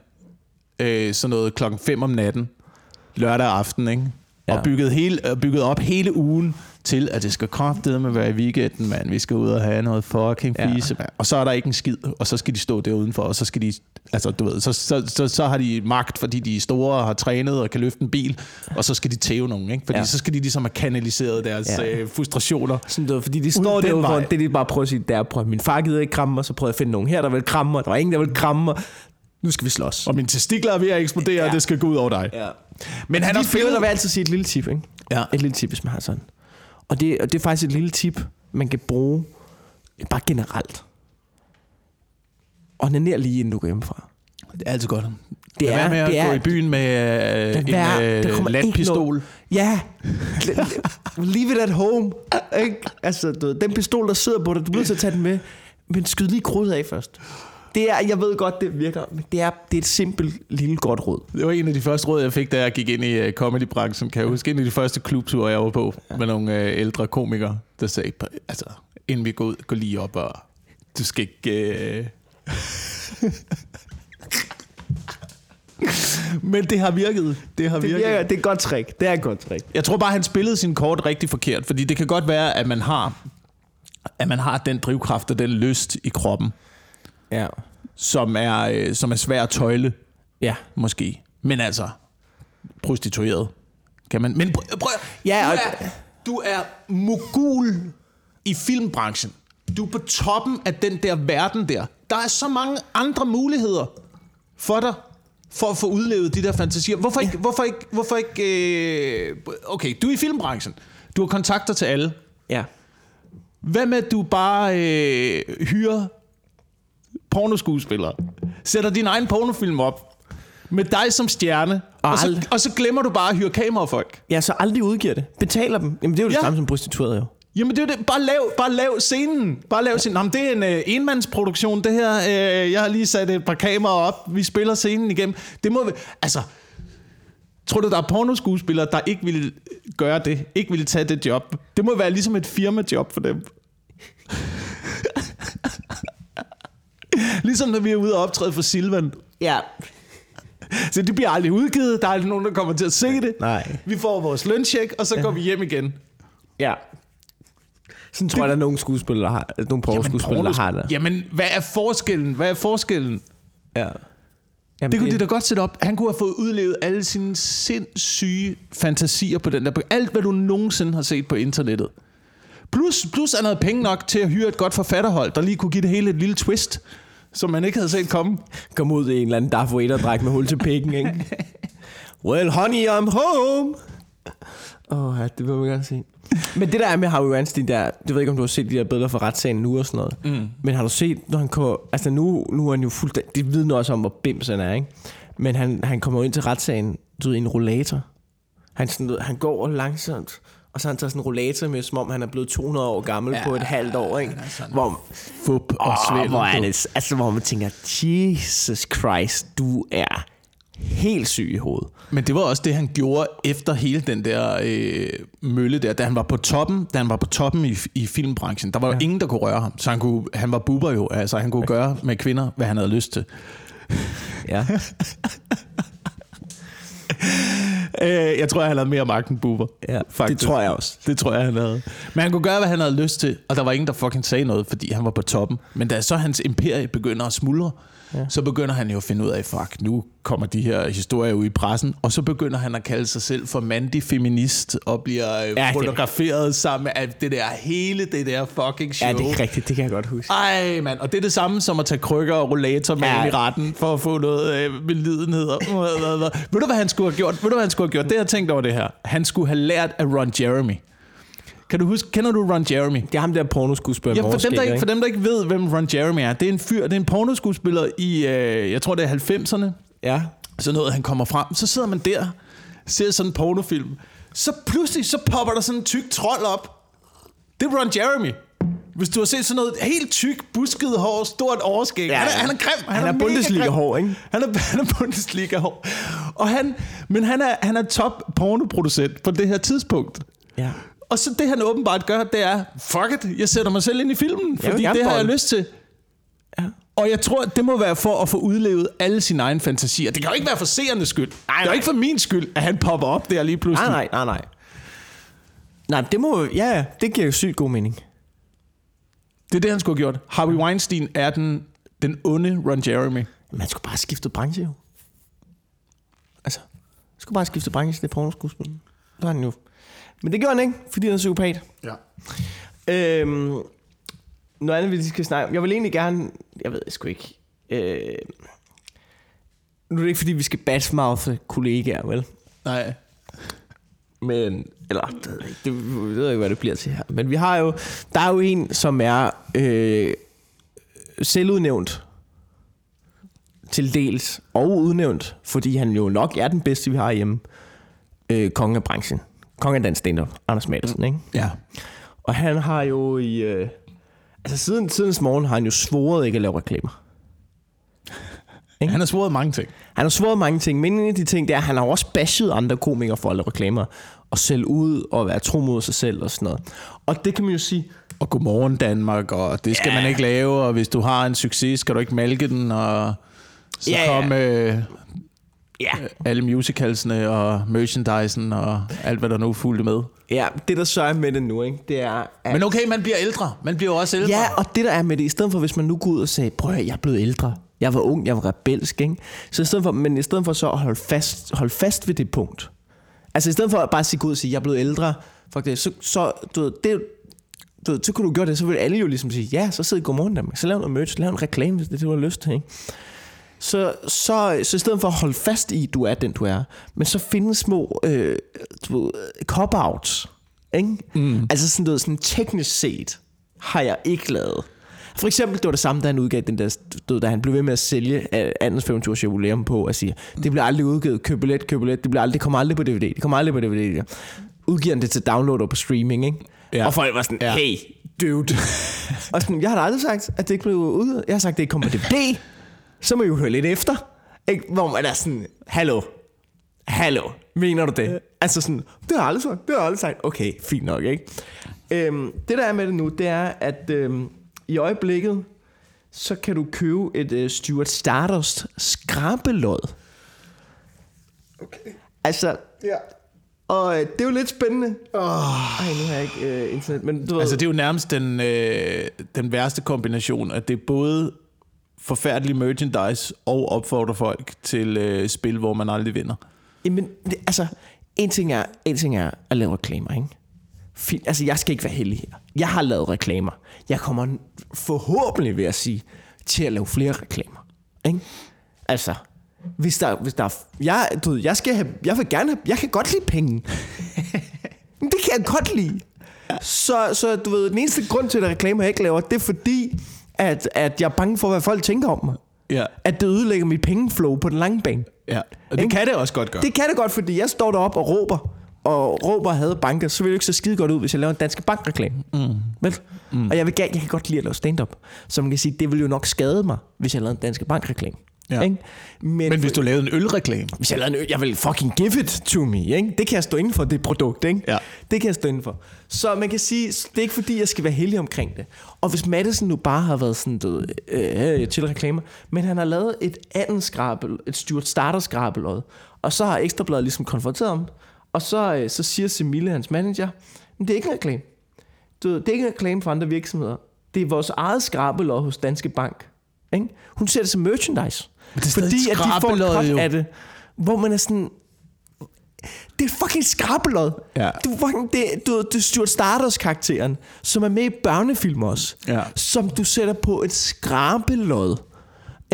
øh, sådan noget klokken 5 om natten, lørdag aften, ikke? Ja. Og bygget, hele, og bygget op hele ugen til, at det skal kraftedeme være i weekenden, mand. Vi skal ud og have noget fucking Ja. fise, mand. Og så er der ikke en skid, og så skal de stå der udenfor, og så skal de, altså du ved, så, så, så, så har de magt, fordi de er store og har trænet og kan løfte en bil, og så skal de tæve nogen, ikke? Fordi Ja. så skal de ligesom have kanaliseret deres Ja. øh, frustrationer. Sådan, du ved, fordi de står derude vej. for, det de bare prøver at sige, det er, prøv, at min far gider ikke kramme mig, så prøver jeg at finde nogen her, der vil kramme mig. Der var ingen, der vil kramme mig. Nu skal vi slås. Og mine testikler er ved at eksplodere, ja. og det skal gå ud over dig. Ja. Men han har fyre, der spillet... vil altid sige et lille tip, ikke? Ja. Et lille tip, hvis man har sådan. Og det, og det er faktisk et lille tip, man kan bruge bare generelt. Onaner lige inden du går hjemmefra. Det er altid godt. Det er, med at det er, gå i byen med øh, en vær- øh, noget- Ja. (laughs) Leave it at home. Ikke? Altså, du, den pistol, der sidder på dig, du bliver nødt til at tage den med. Men skyd lige krudtet af først. Det er, jeg ved godt, det virker, men det er, det er et simpelt lille godt råd. Det var en af de første råd, jeg fik, da jeg gik ind i uh, comedybranchen. Kan jeg huske en af de første klubture, jeg var på ja. med nogle uh, ældre komikere, der sagde, altså, inden vi går ud, gå lige op og du skal ikke... Uh... (laughs) Men det har virket. Det har Det, virket. virker, det er et godt trick. Det er et godt trick. Jeg tror bare, han spillede sin kort rigtig forkert, fordi det kan godt være, at man har, at man har den drivkraft og den lyst i kroppen, Ja. som er, øh, som er svær at tøjle, Ja. måske. Men altså, prostitueret. Kan man... Men prøv, prøv, Ja, du, er, du er mogul i filmbranchen. Du er på toppen af den der verden der. Der er så mange andre muligheder for dig, for at få udlevet de der fantasier. Hvorfor ikke... Hvorfor ikke, hvorfor ikke øh, okay, du er i filmbranchen. Du har kontakter til alle. Ja. Hvad med, at du bare øh, hyrer pornoskuespillere? Sætter din egen pornofilm op med dig som stjerne, og, og, så, og så glemmer du bare at hyre kamerafolk. Ja, så aldrig udgiver det. Betaler dem. Jamen, det er jo det Ja. samme som prostitueret, jo. Jamen det er det. Bare lav, bare lav scenen. Bare lav scenen. Nå, men det er en øh, enmandsproduktion, det her. Øh, jeg har lige sat et par kameraer op. Vi spiller scenen igennem. Det må vi... Altså, tror du, der er pornoskuespillere, der ikke ville gøre det? Ikke ville tage det job? Det må være ligesom et firmajob for dem. (laughs) ligesom når vi er ude og optræde for Silvan. Ja. Så det bliver aldrig udgivet. Der er aldrig nogen, der kommer til at se det. Nej. Vi får vores løncheck, og så går vi hjem igen. Ja. Sådan tror jeg, der er nogle skuespillere, der har, nogle pornoskuespillere, der har det. Jamen, hvad er forskellen? Hvad er forskellen? Ja. Jamen, Det kunne de da godt sætte op. Han kunne have fået udlevet alle sine sindssyge fantasier på den der. Alt, hvad du nogensinde har set på internettet. Plus, plus han havde penge nok til at hyre et godt forfatterhold, der lige kunne give det hele et lille twist, som man ikke havde set komme. Kom ud i en eller anden Darth Vader-dræk med hul til pikken, ikke? (laughs) well, honey, I'm home. Åh, oh, ja, det vil man gerne se. Men det der er med Harvey Weinstein, der, det ved ikke, om du har set de der billeder fra retssagen nu og sådan noget. Mm. Men har du set, når han kommer, altså nu, nu er han jo fuldstændig, det vidner også om, hvor bims han er, ikke? Men han, han kommer ind til retssagen, du ved, i en rollator. Han, sådan, han går langsomt Og så har han taget sådan en rollator med, som om han er blevet 200 år gammel ja, på et halvt år, ikke? sådan Hvor, Fup og Åh, svælg. hvor, er det, altså, hvor man tænker, Jesus Christ, du er helt syg i hovedet. Men det var også det, han gjorde efter hele den der øh, mølle der, da han var på toppen, da han var på toppen i, i filmbranchen. Der var jo ja. ingen, der kunne røre ham. Så han, kunne, han var buber jo. Altså, han kunne gøre med kvinder, hvad han havde lyst til. Ja. (laughs) Øh, jeg tror, han havde mere magt end buber. ja Faktisk. det tror jeg også. Det tror jeg, han havde. Men han kunne gøre, hvad han havde lyst til, og der var ingen, der fucking sagde noget, fordi han var på toppen. Men da så hans imperie begynder at smuldre, ja. så begynder han jo at finde ud af, fuck, nu kommer de her historier ud i pressen, og så begynder han at kalde sig selv for mandig feminist, og bliver øh, Ja, det- fotograferet sammen med alt det der, hele det der fucking show. Ja, det er rigtigt, det kan jeg godt huske. Ej, mand. Og det er det samme som at tage krykker og rollator med Ja. i retten for at få noget øh, medlidenhed. og- (laughs) Ved du, hvad han skulle have gjort? Ved du, hvad han skulle have gjort? Det jeg tænkt over det her. Han skulle have lært af Ron Jeremy. Kan du huske, kender du Ron Jeremy? Det er ham der pornoskuespiller Ja, for dem, der ikke, for dem, der ikke ved, hvem Ron Jeremy er, det er en fyr, det er en pornoskuespiller i, øh, jeg tror det er 90'erne, Ja. så noget, han kommer frem, så sidder man der, ser sådan en pornofilm, så pludselig, så popper der sådan en tyk trold op. Det er Ron Jeremy. Hvis du har set sådan noget helt tyk, busket hår, stort overskæg. Ja, han, er, han er grim. Han er mega Bundesliga-hår, ikke? Han er, (laughs) han er Bundesliga-hår. Og han, men han er, han er top pornoproducent på det her tidspunkt. Ja. Og så det han åbenbart gør, det er, fuck it, jeg sætter mig selv ind i filmen, fordi det har jeg lyst til. Ja. Og jeg tror, det må være for at få udlevet alle sine egne fantasier. Det kan jo ikke være for seernes skyld. det er jo nej. ikke for min skyld, at han popper op der lige pludselig. Nej, nej, nej, nej. Nej, det må... Ja, det giver jo sygt god mening. Det er det, han skulle have gjort. Harvey Weinstein er den, den onde Ron Jeremy. Man skulle bare skifte branche jo. Altså, man skulle bare skifte branche til pornoskuespil. Det har han jo. Men det gjorde han ikke, fordi han er psykopat. Ja. Øhm, noget andet, vi lige skal snakke om. Jeg vil egentlig gerne... Jeg ved sgu ikke. Øh, nu er det ikke, fordi vi skal badmouthe kollegaer, vel? Nej. Men, eller, det jeg det, jeg ved ikke, hvad det bliver til her. Men vi har jo, der er jo en, som er øh, selvudnævnt til dels, og udnævnt, fordi han jo nok er den bedste, vi har hjemme. Øh, kongen af branchen. Kongen af dansk stand-up, Anders Madsen, ikke? Ja. Og han har jo i... Øh, altså siden tidens morgen har han jo svoret ikke at lave reklamer. (laughs) Han har svoret mange ting. Han har svoret mange ting, men en af de ting, det er, at han har også bashet andre komikere for at lave reklamer. Og sælge ud og være tro mod sig selv og sådan noget. Og det kan man jo sige, Og godmorgen Danmark, og det skal Ja. man ikke lave, og hvis du har en succes, skal du ikke malke den, og så Ja, ja. kom øh, ja, alle musicalsene og merchandisen og alt, hvad der nu fulgte med. ja det der så er med det nu, ikke, det er, at Men okay, man bliver ældre. Man bliver jo også ældre. Ja, og det der er med det, i stedet for hvis man nu går ud og sagde, prøv at høre, jeg er blevet ældre. Jeg var ung, jeg var rebelsk, ikke? Så i stedet for, men i stedet for så at holde fast, holde fast ved det punkt. Altså i stedet for at bare sige, ud og sige, jeg er blevet ældre, fuck det, så, så du ved, det, du ved, så kunne du gøre det, så ville alle jo ligesom sige, ja, så sid i godmorgen Danmark, så lav noget merch, lav en reklame, hvis det er det, du har lyst til, ikke? Så, så, så i stedet for at holde fast i, du er den, du er, men så finde små øh, du cop-outs, ikke? Mm. Altså sådan noget, sådan teknisk set, har jeg ikke lavet. For eksempel, det var det samme, da han udgav den der, du da han blev ved med at sælge øh, andens 25 års jubilæum på, og siger, det bliver aldrig udgivet, køb billet, køb billet, det, bliver aldrig, det kommer aldrig på DVD, det kommer aldrig på DVD. Udgiver han det til download og på streaming, ikke? Ja. Og folk var sådan, Ja. hey, dude. (laughs) og sådan, jeg har da aldrig sagt, at det ikke blev udgivet. Jeg har sagt, at det ikke kommer på DVD. Så må I jo høre lidt efter. Ikke? Hvor man er sådan, hallo, hallo, mener du det? Altså sådan, det har aldrig sagt, det har aldrig sagt. Okay, fint nok, ikke? Øhm, det der er med det nu, det er, at øhm, i øjeblikket, så kan du købe et øh, Stuart Stardust skrabelod. Okay. Altså, Ja. og øh, det er jo lidt spændende. Oh. Ej, nu har jeg ikke øh, internet, men du ved, Altså, det er jo nærmest den, øh, den værste kombination, at det er både forfærdelig merchandise og opfordrer folk til øh, spil, hvor man aldrig vinder. Jamen, det, altså, en ting, er, en ting er at lave reklamer, ikke? Fint. Altså, jeg skal ikke være heldig her. Jeg har lavet reklamer. Jeg kommer forhåbentlig, vil jeg sige, til at lave flere reklamer. Ikke? Altså, hvis der, hvis der er, jeg, du ved, jeg, skal have, jeg vil gerne have, jeg kan godt lide penge. (laughs) Det kan jeg godt lide. Så, så du ved, den eneste grund til, at reklamer jeg ikke laver, det er fordi, at, at jeg er bange for, hvad folk tænker om mig. Ja. At det ødelægger mit pengeflow på den lange bane. ja. Og det Ikke? kan det også godt gøre. Det kan det godt, fordi jeg står deroppe og råber og råber og havde banker, så vil det ikke se skide godt ud, hvis jeg laver en danske bankreklame. Mm. Vel? Mm. Og jeg, vil, jeg kan godt lide at lave stand-up. Så man kan sige, det vil jo nok skade mig, hvis jeg lavede en danske bankreklame. Ja. Ikke? Men, Men hvis du lavede en ølreklame, hvis jeg lavede en øl, jeg vil fucking give it to me, ikke? Det kan jeg stå inden for, det produkt, ikke? Ja. Det kan jeg stå inden for. Så man kan sige, det er ikke fordi, jeg skal være heldig omkring det. Og hvis Madison nu bare har været sådan, du ved, øh, til reklamer, men han har lavet et andet skrabel, et Stuart Starter skrabelod, og så har Ekstrabladet ligesom konfronteret ham, og så, øh, så siger Semille, hans manager, men det er ikke en reklame. Du det er ikke en reklame for andre virksomheder. Det er vores eget skrabelod hos Danske Bank. Ikke? Hun ser det som merchandise. Det er fordi et at de får en jo. af det, hvor man er sådan... Det er fucking skrabelod. Ja. Du, fucking, det, du, det er Stuart Stardust karakteren, som er med i børnefilm også. Ja. Som du sætter på et skrabelod.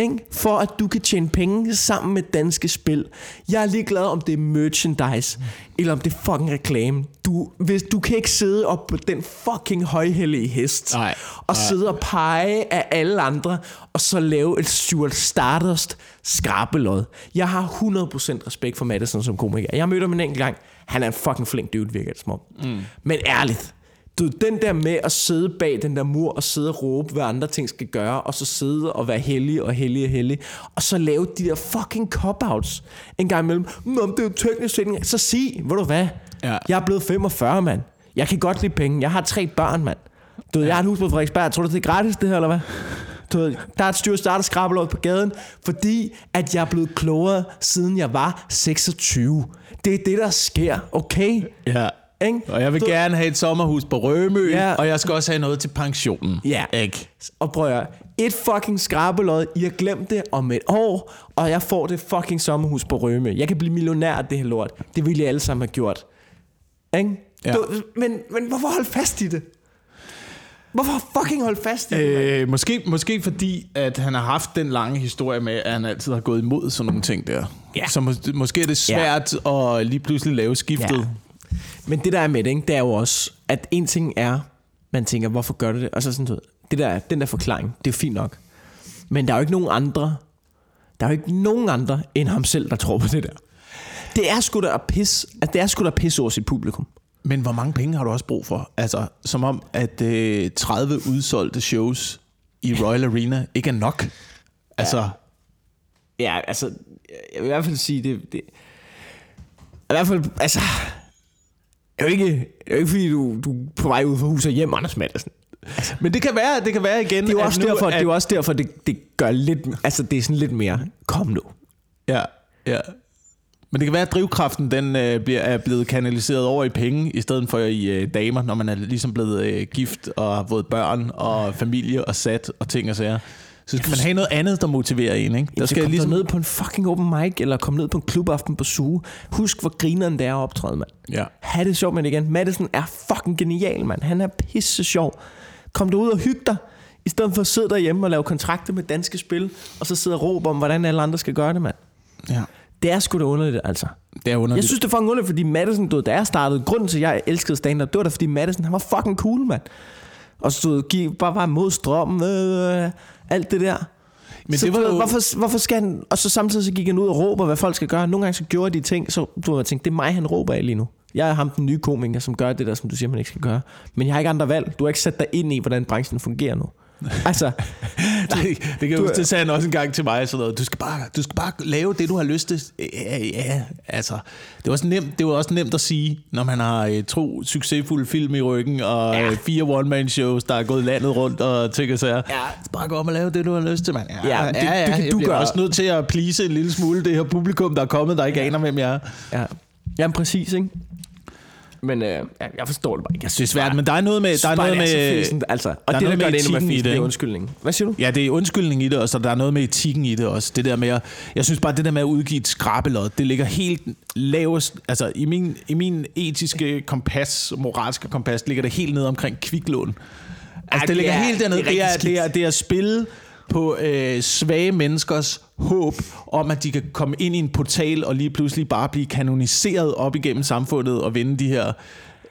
Ikke? For at du kan tjene penge sammen med danske spil. Jeg er ligeglad om det er merchandise, eller om det er fucking reklame. Du, hvis, du kan ikke sidde op på den fucking højhellige hest, Nej. og sidde og pege af alle andre, og så lave et Stuart Stardust skrabelod. Jeg har 100% respekt for Madison som komiker. Jeg mødte ham en enkelt gang. Han er en fucking flink dude, virker det som om. Mm. Men ærligt, du, den der med at sidde bag den der mur og sidde og råbe, hvad andre ting skal gøre, og så sidde og være hellig og hellig og hellig, og så lave de der fucking cop-outs en gang imellem. Nå, det er jo teknisk set. Så sig, ved du hvad? Ja. Jeg er blevet 45, mand. Jeg kan godt lide penge. Jeg har tre børn, mand. Du ved, jeg har et hus på Frederiksberg. Tror du, det er gratis, det her, eller hvad? Du ved, der er et styr starter skrabelåd på gaden, fordi at jeg er blevet klogere, siden jeg var 26. Det er det, der sker, okay? ja. Ikke? Og jeg vil Du- gerne have et sommerhus på Rømø, Ja. og jeg skal også have noget til pensionen. Ja. Ikke? Og prøv at et fucking skrabelod, I har glemt det om et år, og jeg får det fucking sommerhus på Røme. Jeg kan blive millionær af det her lort. Det ville I alle sammen have gjort. Ikke? Ja. Du, men, men hvorfor holde fast i det? Hvorfor fucking holde fast i det? Øh, måske, måske fordi, at han har haft den lange historie med, at han altid har gået imod sådan nogle ting der. Ja. Så mås- måske er det svært ja. at lige pludselig lave skiftet. Ja. Men det der er med det, ikke, det er jo også, at en ting er, man tænker, hvorfor gør du det? Og så sådan, ved, det der, den der forklaring, det er jo fint nok. Men der er jo ikke nogen andre, der er jo ikke nogen andre end ham selv, der tror på det der. Det er sgu da at pisse, at det er sgu da pisse over sit publikum. Men hvor mange penge har du også brug for? Altså, som om, at øh, 30 udsolgte shows i Royal Arena ikke er nok. Altså, Ja, altså, jeg vil i hvert fald sige, det, det i hvert fald, altså, er jo ikke, det er jo ikke fordi, du, du er på vej ud fra hus og hjem, Anders Madsen. men det kan være, det kan være igen. Det er jo også nu, derfor, at, det er også derfor, det, det gør lidt, altså det er sådan lidt mere, kom nu. Ja, ja. Men det kan være, at drivkraften den, øh, bliver, er blevet kanaliseret over i penge, i stedet for i øh, damer, når man er ligesom blevet øh, gift og har fået børn og familie og sat og ting og sager. Så skal man have noget andet, der motiverer en, ikke? Der skal ligesom... ned på en fucking open mic, eller komme ned på en klubaften på Suge. Husk, hvor grineren det er at optræde, mand. Ja. Ha' det sjovt med det igen. Madison er fucking genial, mand. Han er pisse sjov. Kom du ud og hygge dig, i stedet for at sidde derhjemme og lave kontrakter med danske spil, og så sidde og råbe om, hvordan alle andre skal gøre det, mand. ja. Det er sgu da underligt, altså. Det er underligt. Jeg synes, det er fucking underligt, fordi Madison, du da jeg startede, grunden til, at jeg elskede stand-up, det var da, fordi Madison, han var fucking cool, mand. Og så stod, gik, bare var mod strømmen, øh, alt det der. Men så, det var jo- hvorfor, hvorfor skal han... Og så samtidig så gik han ud og råber, hvad folk skal gøre. Nogle gange så gjorde de ting, så du jeg tænkte, det er mig, han råber af lige nu. Jeg er ham, den nye komiker, som gør det der, som du siger, man ikke skal gøre. Men jeg har ikke andre valg. Du har ikke sat dig ind i, hvordan branchen fungerer nu. Altså, (laughs) Nej, det kan Du er- det sagde han også en gang til mig. Sådan noget. Du, skal bare, du skal bare lave det, du har lyst til. Ja, ja, altså. Det var, også nemt, det var også nemt at sige, når man har øh, to succesfulde film i ryggen, og Ja. ja. fire one-man-shows, der er gået landet rundt, og tænker sig, ja. bare gå om og lave det, du har lyst til, mand. Ja, Ja, ja, det- ja, det ja, kan jeg du gøre. også nødt til at please en lille smule det her publikum, der er kommet, der ikke aner, hvem jeg er. ja. Jamen præcis, ikke? Men øh, jeg, jeg forstår det bare ikke. Jeg er svært, men der er noget med... Der er noget med altså. Og der er det, der noget gør med det endnu mere det, er ikke? undskyldningen. Hvad siger du? Ja, det er undskyldning i det, og så der er noget med etikken i det også. Det der med at, jeg synes bare, det der med at udgive et skrabelod, det ligger helt lavest, altså i min, i min etiske kompas, moralske kompas, ligger det helt ned omkring kviklån. Altså, det ligger er- helt dernede. det er Det er, det er, det er at spille på øh, svage menneskers håb om, at de kan komme ind i en portal og lige pludselig bare blive kanoniseret op igennem samfundet og vinde de her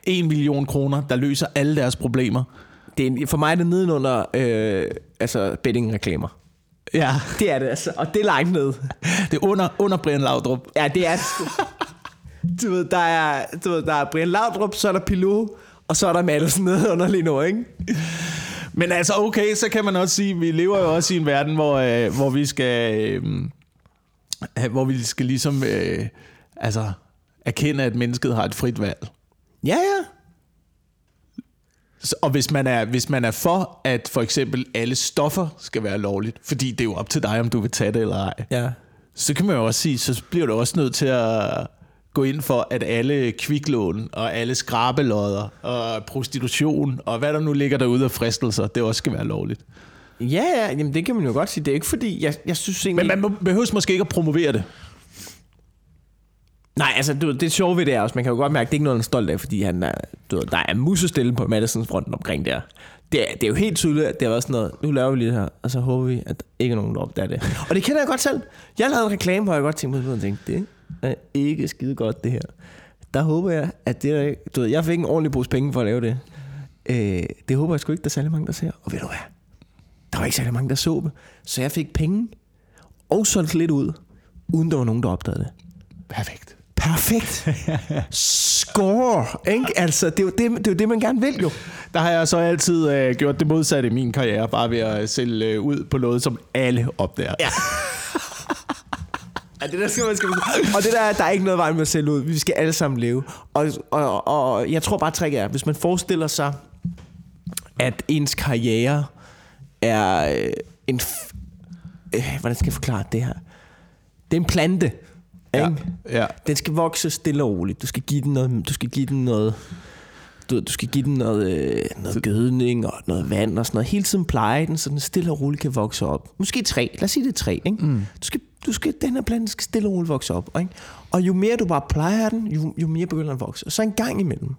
1 million kroner, der løser alle deres problemer. Det er, en- for mig er det nedenunder øh, altså betting-reklamer. Ja, Det er det altså. Og det er langt ned. det er under, under Brian Laudrup. Ja, det er. Du ved, der er, du ved, der er Brian Laudrup, så er der Pilou, og så er der Maddelsen nede under lige nu, ikke? Men altså, okay, så kan man også sige, vi lever jo også i en verden, hvor, øh, hvor vi skal... Øh, hvor vi skal ligesom... Øh, altså, erkende, at mennesket har et frit valg. Ja, ja. Så- Og hvis man, er, hvis man er for, at for eksempel alle stoffer skal være lovligt, fordi det er jo op til dig, om du vil tage det eller ej, Ja. så kan man jo også sige, så bliver du også nødt til at gå ind for, at alle kviklån og alle skrabelodder og prostitution og hvad der nu ligger derude af fristelser, det også skal være lovligt. Ja, ja, jamen det kan man jo godt sige. Det er ikke fordi, jeg, jeg synes egentlig... Men man behøver måske ikke at promovere det. Nej, altså du, det sjove ved det er også, man kan jo godt mærke, at det er ikke noget, han er stolt af, fordi han er, du der er musestille på Madisons fronten omkring der. Det er, det er jo helt tydeligt, at det har været sådan noget, nu laver vi lige det her, og så håber vi, at ikke er nogen, der opdager det. Og det kender jeg godt selv. Jeg lavede en reklame, hvor jeg godt tænkte tænkte, det er ikke skide godt det her. Der håber jeg, at det er, du ved, jeg fik en ordentlig pose penge for at lave det. Øh, det håber jeg sgu ikke, der er særlig mange, der ser. Og ved du hvad? Der var ikke særlig mange, der så det. Så jeg fik penge og solgte lidt ud, uden der var nogen, der opdagede det. Perfekt. Perfekt. (laughs) Score. Ikke? Altså, det er, jo det, det er jo det, man gerne vil jo. Der har jeg så altid øh, gjort det modsatte i min karriere, bare ved at sælge øh, ud på noget, som alle opdager. Ja. (laughs) Ja, det der skal man skal (laughs) Og det der, der er ikke noget vej med at sælge ud. Vi skal alle sammen leve. Og, og, og jeg tror bare, tricket er, hvis man forestiller sig, at ens karriere er øh, en... Øh, hvordan skal jeg forklare det her? Det er en plante. Ikke? ja. Den skal vokse stille og roligt. Du skal give den noget, du skal give den noget, du, du skal give den noget, øh, noget gødning og noget vand og sådan noget. Hele tiden pleje den, så den stille og roligt kan vokse op. Måske tre. Lad os sige det er tre. Ikke? Mm. Du skal, du skal, den her plante skal stille og roligt vokse op. Ikke? Og jo mere du bare plejer den, jo, jo mere begynder den at vokse. Og så en gang imellem,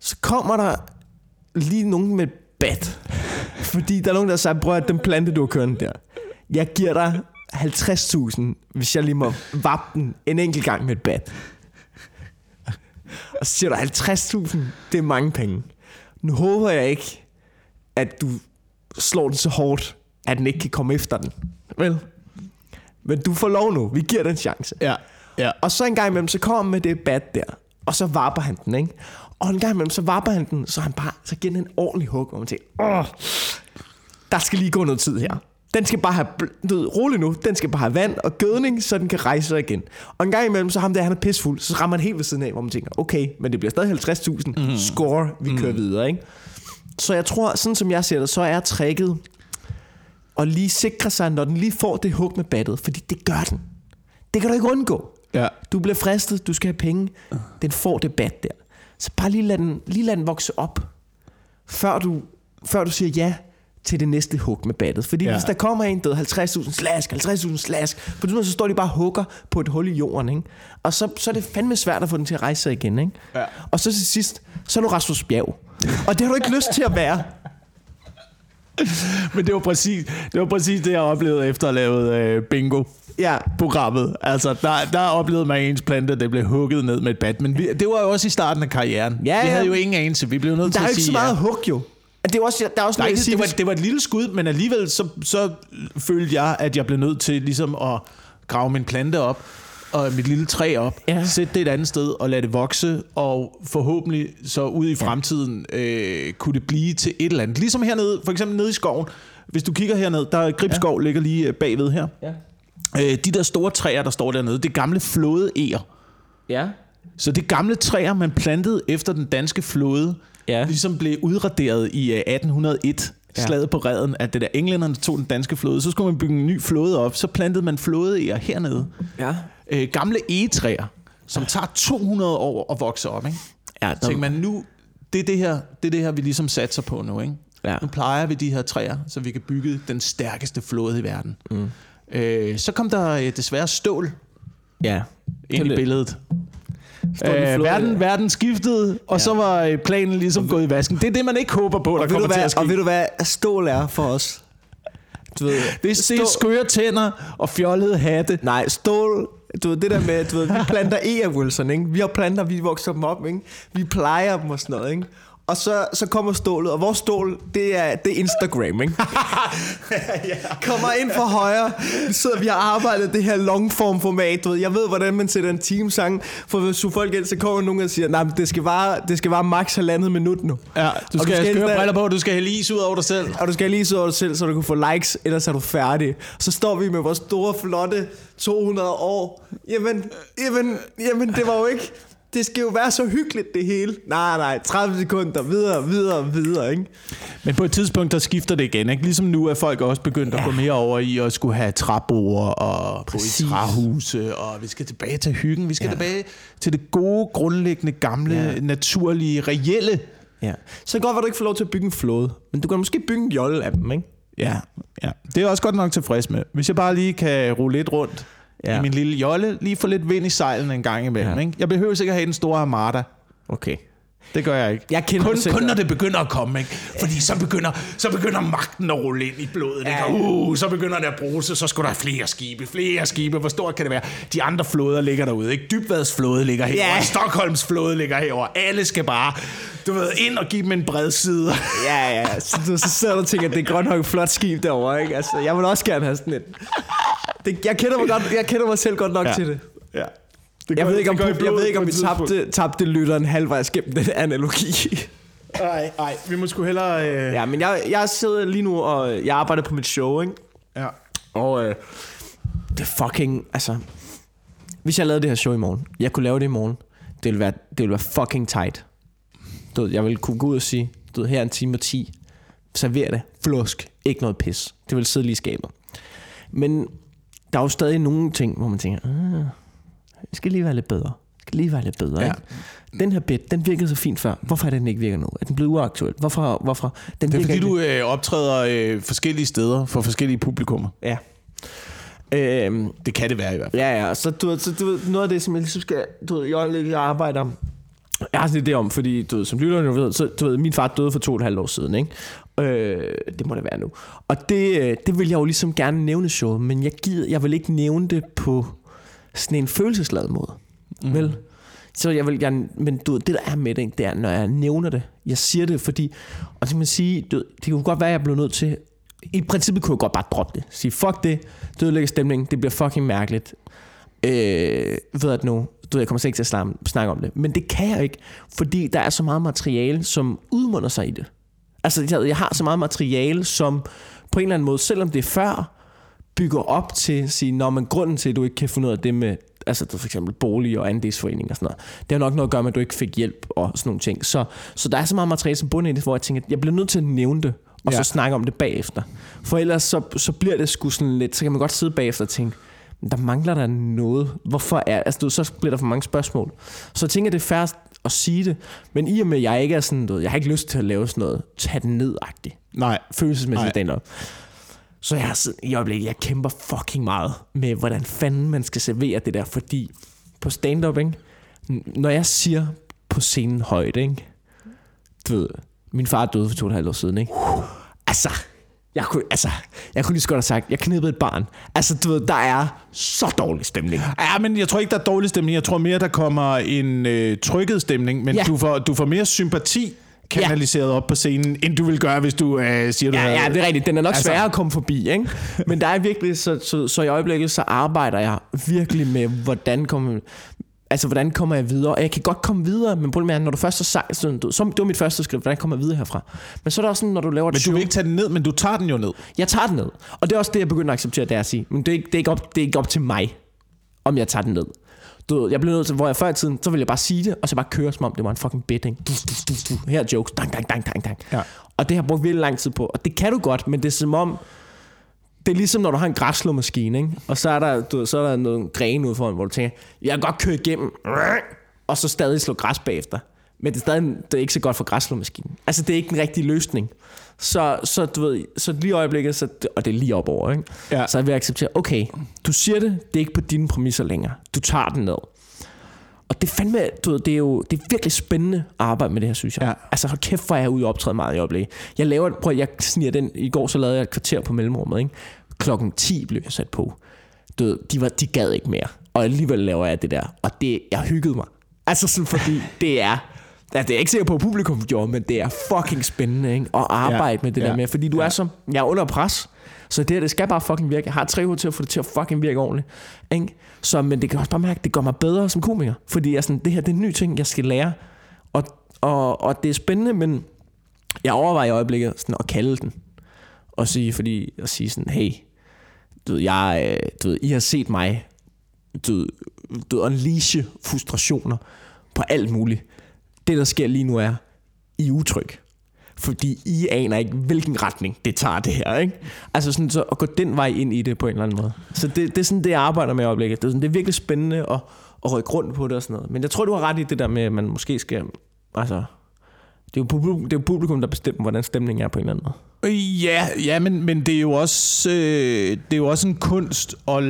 så kommer der lige nogen med et bat. Fordi der er nogen, der siger, prøv at den plante, du har kørt der. Jeg giver dig 50.000, hvis jeg lige må vappe den en enkelt gang med et bat. Og så siger du 50.000, det er mange penge. Nu håber jeg ikke, at du slår den så hårdt, at den ikke kan komme efter den. Vel? Men du får lov nu. Vi giver den en chance. Ja. ja. Og så en gang imellem, så kommer med det bat der. Og så vapper han den, ikke? Og en gang imellem, så vapper han den, så, han bare, så giver den en ordentlig hug, hvor man tænker, åh, der skal lige gå noget tid her. Den skal bare have, du ved, rolig nu, den skal bare have vand og gødning, så den kan rejse sig igen. Og en gang imellem, så ham der, han er pissfuld, så rammer han helt ved siden af, hvor man tænker, okay, men det bliver stadig 50.000, mm. score, vi kører videre, ikke? Så jeg tror, sådan som jeg ser det, så er tricket at lige sikre sig, når den lige får det hug med battet, fordi det gør den. Det kan du ikke undgå. Ja. Du bliver fristet, du skal have penge. Den får det bat der. Så bare lige lad den, lige lad den vokse op, før du, før du siger ja til det næste hug med battet. Fordi Ja. hvis der kommer en, der hedder 50.000 slask, 50.000 slask, på det så står de bare og hugger på et hul i jorden. Ikke? Og så, så er det fandme svært at få den til at rejse sig igen. Ikke? Ja. Og så til sidst, så er du Rasmus Bjerg. Og det har du ikke lyst til at være. (laughs) Men det var præcis det, var præcis det jeg oplevede efter at lavet øh, bingo. Ja, programmet. Altså, der, der oplevede man ens plante, det blev hugget ned med et bat. Men vi, det var jo også i starten af karrieren. Ja, vi havde jo ingen anelse. Vi blev nødt der til er jo at ikke sige så meget ja. hug jo. Det jo også, der er også Nej, noget, det, det, var, det var et lille skud, men alligevel så, så følte jeg, at jeg blev nødt til ligesom at grave min plante op, og mit lille træ op, Ja. sætte det et andet sted og lade det vokse, og forhåbentlig så ud i fremtiden øh, kunne det blive til et eller andet. Ligesom hernede, for eksempel nede i skoven. Hvis du kigger herned, der er Gribskov, ja. ligger lige øh, bagved her. Ja. Øh, de der store træer, der står dernede, det er gamle flådeeger. Ja. Så det er gamle træer, man plantede efter den danske flåde, Ja. ligesom blev udraderet i øh, 1801. Ja. Slaget på redden, at det der englænderne tog den danske flåde. Så skulle man bygge en ny flåde op. Så plantede man flådeeger hernede. Ja. Øh, gamle egetræer, som tager 200 år at vokse op. Ikke? Ja, Så tænker man, nu, det er det, her, det er det her, vi ligesom satser på nu. Ikke? Ja. Nu plejer vi de her træer, så vi kan bygge den stærkeste flåde i verden. Mm. Øh, så kom der øh, desværre stål ja. ind i det- billedet. Øh, verden, verden skiftede, og ja. så var øh, planen ligesom gået i vasken. Det er det, man ikke håber på, der Og kommer til at hvad, ske. og ved du hvad stål er for os? Du ved, Det er, det er skøre tænder og fjollede hatte. Nej, stål, du ved, det der med, du ved, vi (laughs) planter e Wilson, ikke? Vi har planter, vi vokser dem op, ikke? Vi plejer dem og sådan noget, ikke? Og så, så kommer stålet, og vores stål, det er, det er Instagram, ikke? (laughs) Kommer ind fra højre, vi sidder, vi har arbejdet det her longform format, du ved. Jeg ved, hvordan man sætter en teamsang, for hvis du folk ind, så kommer nogen og siger, nej, nah, det skal være, det skal være max halvandet minut nu. Ja, du Og skal, du skal have briller på, du skal hælde is ud over dig selv. og du skal lige så over dig selv, så du kan få likes, ellers er du færdig. Så står vi med vores store, flotte 200 år. Jamen, jamen, jamen, det var jo ikke... Det skal jo være så hyggeligt, det hele. Nej, nej, 30 sekunder, videre, videre, videre, ikke? Men på et tidspunkt, der skifter det igen. Ikke? Ligesom nu er folk også begyndt at gå mere over i at skulle have træbord og bo i Præcis. træhuse. Og vi skal tilbage til hyggen. Vi skal ja. tilbage til det gode, grundlæggende, gamle, Ja. ja. naturlige, reelle. Ja. Så godt at du ikke får lov til at bygge en flåde. Men du kan måske bygge en jolle af dem, ikke? Ja, ja. Det er jeg også godt nok tilfreds med. Hvis jeg bare lige kan rulle lidt rundt Ja. i min lille jolle, lige få lidt vind i sejlen en gang imellem. Ja. Ikke? Jeg behøver ikke at have den store armada. Okay. Det gør jeg ikke. Jeg kender kun, kun når det begynder at komme, ikke? Fordi så begynder, så begynder magten at rulle ind i blodet. Ja. Ikke? Og, uh, så begynder det at bruse, så skal der flere skibe, flere skibe. Hvor stort kan det være? De andre flåder ligger derude, ikke? Dybvads flåde ligger herovre, Ja. Stockholms flåde ligger herovre. Alle skal bare, du ved, ind og give dem en bred side. (laughs) Ja, ja. Så, du, så sidder du og tænker, at det er godt nok et flot skib derovre, ikke? Altså, jeg vil også gerne have sådan et. Det, jeg, kender mig godt, jeg kender mig selv godt nok ja. til det. ja. Jeg ved ikke, om, jeg ved ikke, om vi tabte, tabte lytteren halvvejs gennem den analogi. Nej, nej, vi må sgu hellere... Øh... ja, men jeg, jeg sidder lige nu, og jeg arbejder på mit show, ikke? ja. Og øh, det fucking, altså... Hvis jeg lavede det her show i morgen, jeg kunne lave det i morgen, det ville være, det ville være fucking tight. Du jeg ville kunne gå ud og sige, du ved, her er en time og 10, server det, flusk, ikke noget pis. Det vil sidde lige i skabet. Men der er jo stadig nogle ting, hvor man tænker, ah, det skal lige være lidt bedre. Det skal lige være lidt bedre, Ja. ikke? Den her bit, den virkede så fint før. Hvorfor er den ikke virker nu? Er den blevet uaktuel? Hvorfor? hvorfor? Den Det er fordi, ikke- du øh, optræder øh, forskellige steder for forskellige publikummer. Ja. Øhm, Det kan det være i hvert fald. Ja, ja, så du, så du noget af det, som jeg ligesom skal, du ved, jeg, jeg arbejder, jeg har sådan en idé om, fordi du ved, som lytterne jo ved, så du ved, min far døde for to og et halvt år siden, ikke? Øh, det må det være nu. Og det, øh, det vil jeg jo ligesom gerne nævne showet, men jeg, gider, jeg vil ikke nævne det på sådan en følelsesladet måde. Mm. Vel? Så jeg vil gerne, men du ved, det der er med det, det er, når jeg nævner det, jeg siger det, fordi, og så kan man sige, du det kunne godt være, at jeg blev nødt til, i princippet kunne jeg godt bare droppe det. Sige, fuck det, det ødelægger stemningen, det bliver fucking mærkeligt. Øh, ved at nu, du ved, jeg kommer slet ikke til at slam, snakke om det. Men det kan jeg ikke, fordi der er så meget materiale, som udmunder sig i det. Altså, jeg, jeg har så meget materiale, som på en eller anden måde, selvom det er før, bygger op til at sige, når man grunden til, at du ikke kan finde ud af det med, altså for eksempel bolig og andelsforening og sådan noget, det har nok noget at gøre med, at du ikke fik hjælp og sådan nogle ting. Så, så der er så meget materiale som bunder i det, hvor jeg tænker, at jeg bliver nødt til at nævne det, og ja. Så snakke om det bagefter. For ellers så, så bliver det sgu sådan lidt, så kan man godt sidde bagefter og tænke, "Men der mangler der noget. Hvorfor er, altså du, så bliver der for mange spørgsmål. Så jeg tænker, det er færrest at sige det, men i og med, at jeg ikke er sådan, du jeg har ikke lyst til at lave sådan noget, tag den ned-agtigt Nej. følelsesmæssigt Nej. stand-up. Så jeg, har i øjeblikket, jeg kæmper fucking meget med, hvordan fanden man skal servere det der, fordi på stand-up, ikke? Når jeg siger på scenen højt, ikke? Du ved, min far døde for to og et halvt år siden, ikke? Altså, jeg kunne, altså, jeg kunne lige så godt have sagt, jeg knippede et barn. Altså, du ved, der er så dårlig stemning. Ja, men jeg tror ikke, der er dårlig stemning. Jeg tror mere, der kommer en øh, trykket stemning, men ja. du, får, du får mere sympati kanaliseret op på scenen, end du vil gøre, hvis du øh, siger, du Ja, havde- ja, det er rigtigt. Den er nok altså, sværere at komme forbi, ikke? Men der er virkelig, så, så, så i øjeblikket, så arbejder jeg virkelig med, hvordan kommer, altså, hvordan kommer jeg videre? Og jeg kan godt komme videre, men problemet er, når du først sagt, sådan, du, så, det var mit første skridt, hvordan kommer jeg videre herfra? Men så er der også sådan, når du laver et Men du show, vil ikke tage den ned, men du tager den jo ned. jeg tager den ned. Og det er også det, jeg begynder at acceptere, det er at sige, men det er, ikke, det er, ikke, op, det er ikke op til mig, om jeg tager den ned. Du, ved, jeg blev nødt til, hvor jeg før i tiden, så ville jeg bare sige det, og så bare køre, som om det var en fucking betting. Du, du, du, du. Her er jokes. Dang, dang, dang, dang, dang. Ja. Og det har jeg brugt virkelig lang tid på. Og det kan du godt, men det er som om, det er ligesom, når du har en græsslåmaskine, ikke? og så er der, du, ved, så er der noget gren ude foran, hvor du tænker, jeg kan godt køre igennem, og så stadig slå græs bagefter. Men det er stadig det er ikke så godt for græsslåmaskinen. Altså, det er ikke den rigtige løsning. Så, så du ved, så lige øjeblikket, så, og det er lige op over, ikke? Ja. så jeg vil acceptere, okay, du siger det, det er ikke på dine præmisser længere. Du tager den ned. Og det er fandme, du ved, det er jo det er virkelig spændende at arbejde med det her, synes jeg. Ja. Altså, hold kæft, hvor er jeg ude og optræde meget i øjeblikket. Jeg laver, prøv, jeg sniger den, i går så lavede jeg et kvarter på mellemrummet, ikke? Klokken 10 blev jeg sat på. Du ved, de, var, de gad ikke mere. Og alligevel laver jeg det der. Og det, jeg hyggede mig. Altså sådan, fordi det er, Ja, det er jeg ikke sikker på, at publikum gjorde, men det er fucking spændende ikke? at arbejde Ja, med det ja, der med. Fordi du er som, jeg er under pres, så det her, det skal bare fucking virke. Jeg har tre uger til at få det til at fucking virke ordentligt. Ikke? Så, men det kan også bare mærke, at det gør mig bedre som komiker. Fordi jeg sådan, det her det er en ny ting, jeg skal lære. Og, og, og det er spændende, men jeg overvejer i øjeblikket sådan at kalde den. Og sige, fordi, at sige sådan, hey, du ved, jeg, øh, du ved, I har set mig du du unleashe frustrationer på alt muligt. Det, der sker lige nu er, I er utryg. Fordi I aner ikke, hvilken retning det tager det her, ikke? Altså sådan så at gå den vej ind i det på en eller anden måde. Så det, det er sådan det, jeg arbejder med i øjeblikket. Det er, sådan, det er virkelig spændende at, at rykke rundt på det og sådan noget. Men jeg tror, du har ret i det der med, at man måske skal... Altså, det er jo publikum, det er jo publikum der bestemmer, hvordan stemningen er på en eller anden måde. Øh, ja, ja men, men det, er jo også, øh, det er jo også en kunst at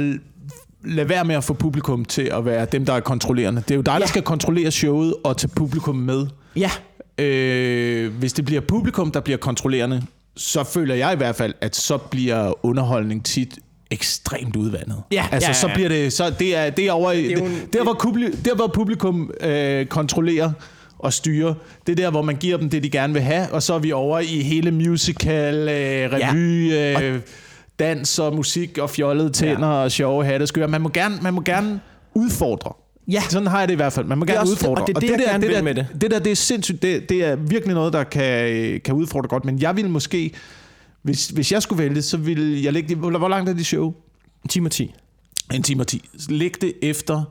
l- lade være med at få publikum til at være dem, der er kontrollerende. Det er jo dig, ja. der Ja. skal kontrollere showet og tage publikum med. Ja, Øh, hvis det bliver publikum, der bliver kontrollerende, så føler jeg i hvert fald, at så bliver underholdning tit ekstremt udvandet. Ja, altså ja, ja, så ja. bliver det så det er det er over det er jo en- der hvor publikum, der hvor publikum øh, kontrollerer og styrer. Det er der hvor man giver dem det de gerne vil have, og så er vi over i hele musical, øh, revy, øh, dans og musik og fjollede tænder ja. og sjove hatte skøre. Man må gerne man må gerne udfordre. Ja. Sådan har jeg det i hvert fald. Man må er gerne også- udfordre. og det er det, jeg der, det vil der, med det. det der, det er sindssygt. Det, det er virkelig noget, der kan, kan udfordre godt. Men jeg ville måske, hvis, hvis jeg skulle vælge, så ville jeg lægge det... Hvor, hvor langt er det show? en time og 10. En time og 10. Læg det efter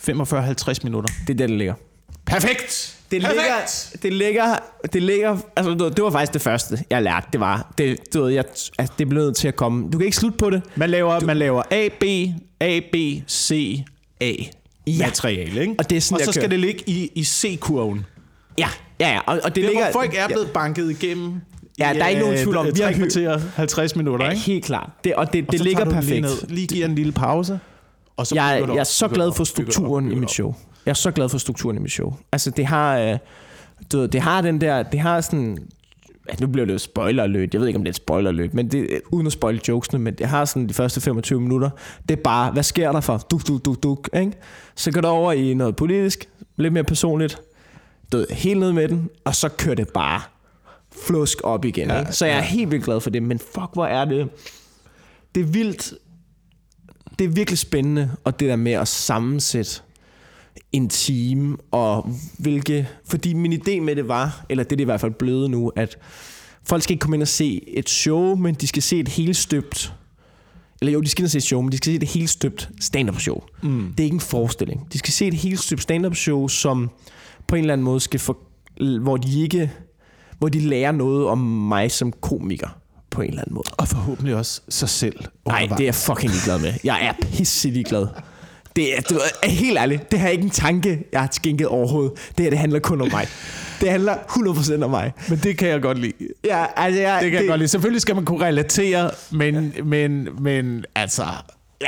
45-50 minutter. Det er der, det ligger. Perfekt! Det Perfekt! ligger, det ligger, det ligger, altså du ved, det var faktisk det første, jeg lærte, det var, det, du ved, jeg, altså, det blev nødt til at komme, du kan ikke slutte på det. Man laver, man laver A, B, A, B, C, A. Ja. Materiale, ikke? Og det er sådan, og så skal kører. det ligge i, i C-kurven. Ja, ja, ja, og, og det Det ligger... hvor folk er blevet banket igennem Ja, der er ikke nogen tvivl om, vi har kvarter, 50 minutter, Ja, ikke? helt klart. Det, og det, Og det ligger du den lige perfekt. Ned, lige giver en lille pause. Og så Jeg, du jeg er så glad du for du strukturen i du mit show. Jeg er så glad for strukturen i mit show. Altså, det har... øh, Du ved, det har den der... Det har sådan... Ja, nu bliver det jo spoiler alert. Jeg ved ikke, om det er et spoiler alert, men det, uden at spoil jokesene, men det har sådan de første 25 minutter. Det er bare, hvad sker der for? Duk, duk, duk, duk, ikke? Så går det over i noget politisk, lidt mere personligt. Ved, helt ned med den, og så kører det bare flusk op igen. Ja, ikke? Så jeg er ja. helt vildt glad for det, men fuck, hvor er det... Det er vildt... Det er virkelig spændende, og det der med at sammensætte en team, og hvilke... Fordi min idé med det var, eller det er det i hvert fald blevet nu, at folk skal ikke komme ind og se et show, men de skal se et helt støbt... Eller jo, de skal ind og se et show, men de skal se et helt støbt stand-up show. Mm. Det er ikke en forestilling. De skal se et helt støbt stand-up show, som på en eller anden måde skal få... Hvor de ikke... Hvor de lærer noget om mig som komiker på en eller anden måde. Og forhåbentlig også sig selv. Nej, det er jeg fucking ligeglad med. Jeg er pisse ligeglad. Det er, du er helt ærligt, det har ikke en tanke, jeg har skænket overhovedet. Det her, det handler kun om mig. Det handler 100% om mig. Men det kan jeg godt lide. Ja, altså, jeg, Det kan jeg godt lide. Selvfølgelig skal man kunne relatere, men, men, men altså...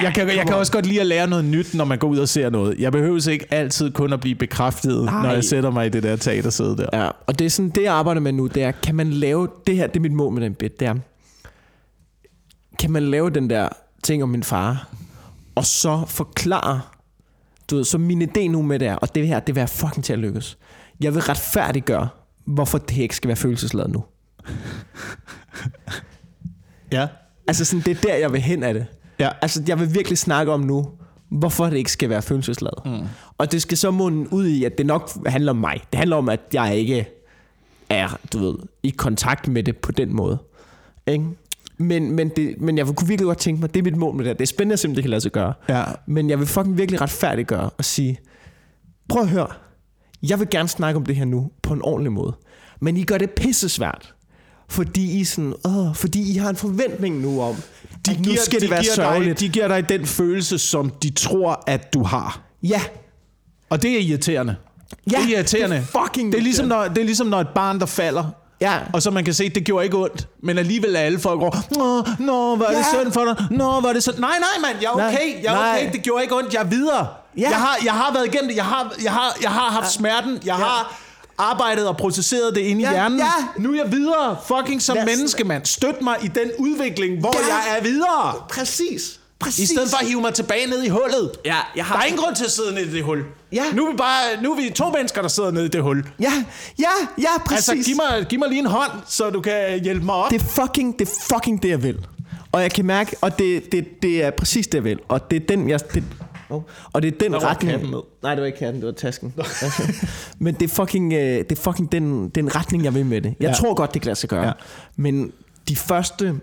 Jeg kan, jeg kan også godt lide at lære noget nyt, når man går ud og ser noget. Jeg behøver ikke altid kun at blive bekræftet, Nej. når jeg sætter mig i det der teatersæde der. Ja, og det er sådan, det jeg arbejder med nu, det er, kan man lave, det her, det er mit mål med den bit, det er, kan man lave den der ting om min far, og så forklare, du ved, så min idé nu med det er, og det her, det vil jeg fucking til at lykkes. Jeg vil retfærdiggøre, hvorfor det ikke skal være følelsesladet nu. (laughs) Ja. Altså sådan, det er der, jeg vil hen af det. Ja. Altså, jeg vil virkelig snakke om nu, hvorfor det ikke skal være følelsesladet. Mm. Og det skal så munde ud i, at det nok handler om mig. Det handler om, at jeg ikke er, du ved, i kontakt med det på den måde. Ikke? Men, men, det, men jeg kunne virkelig godt tænke mig, det er mit mål med det her. Det er spændende at se, om det kan lade sig gøre. Ja. Men jeg vil fucking virkelig retfærdiggøre og sige, prøv at høre, jeg vil gerne snakke om det her nu på en ordentlig måde. Men I gør det pisse svært. Fordi I, sådan, åh, fordi I har en forventning nu om, de at nu skal det være giver sørgeligt. dig, de giver dig den følelse, som de tror, at du har. Ja, Og det er irriterende. Ja, det er irriterende. det er fucking det er, ligesom, når, det er ligesom, når et barn, der falder, ja. og så man kan se, at det gjorde ikke ondt, men alligevel er alle folk over, Nå, nå, var det Ja. synd for dig? Nå, var det synd? Nej, nej, mand, jeg er okay, jeg er nej. okay, det gjorde ikke ondt, jeg er videre. Ja. Jeg, har, jeg har været igennem det, jeg har, jeg har, jeg har haft smerten, jeg har arbejdet og processeret det inde Ja, i hjernen. ja. Nu er jeg videre, fucking som Lad os- menneske, mand. Støt mig i den udvikling, hvor Ja. jeg er videre. Præcis. Præcis. I stedet for at hive mig tilbage ned i hullet. Ja, jeg har- Der er ingen grund til at sidde nede i det hul. Ja. Nu er vi bare nu er vi to mennesker, der sidder nede i det hul. Ja, ja, ja, præcis. Altså, giv mig, giv mig lige en hånd, så du kan hjælpe mig op. Det er fucking det, er fucking det jeg vil. Og jeg kan mærke, og det, det, det er præcis det, jeg vil. Og det er den, jeg... Det, oh, og det er den retning... med. Nej, det var ikke katten, det var tasken. (laughs) men det er fucking, øh, det er fucking den, den retning, jeg vil med det. Jeg Ja. tror godt, det kan lade sig gøre. Ja. Men de første...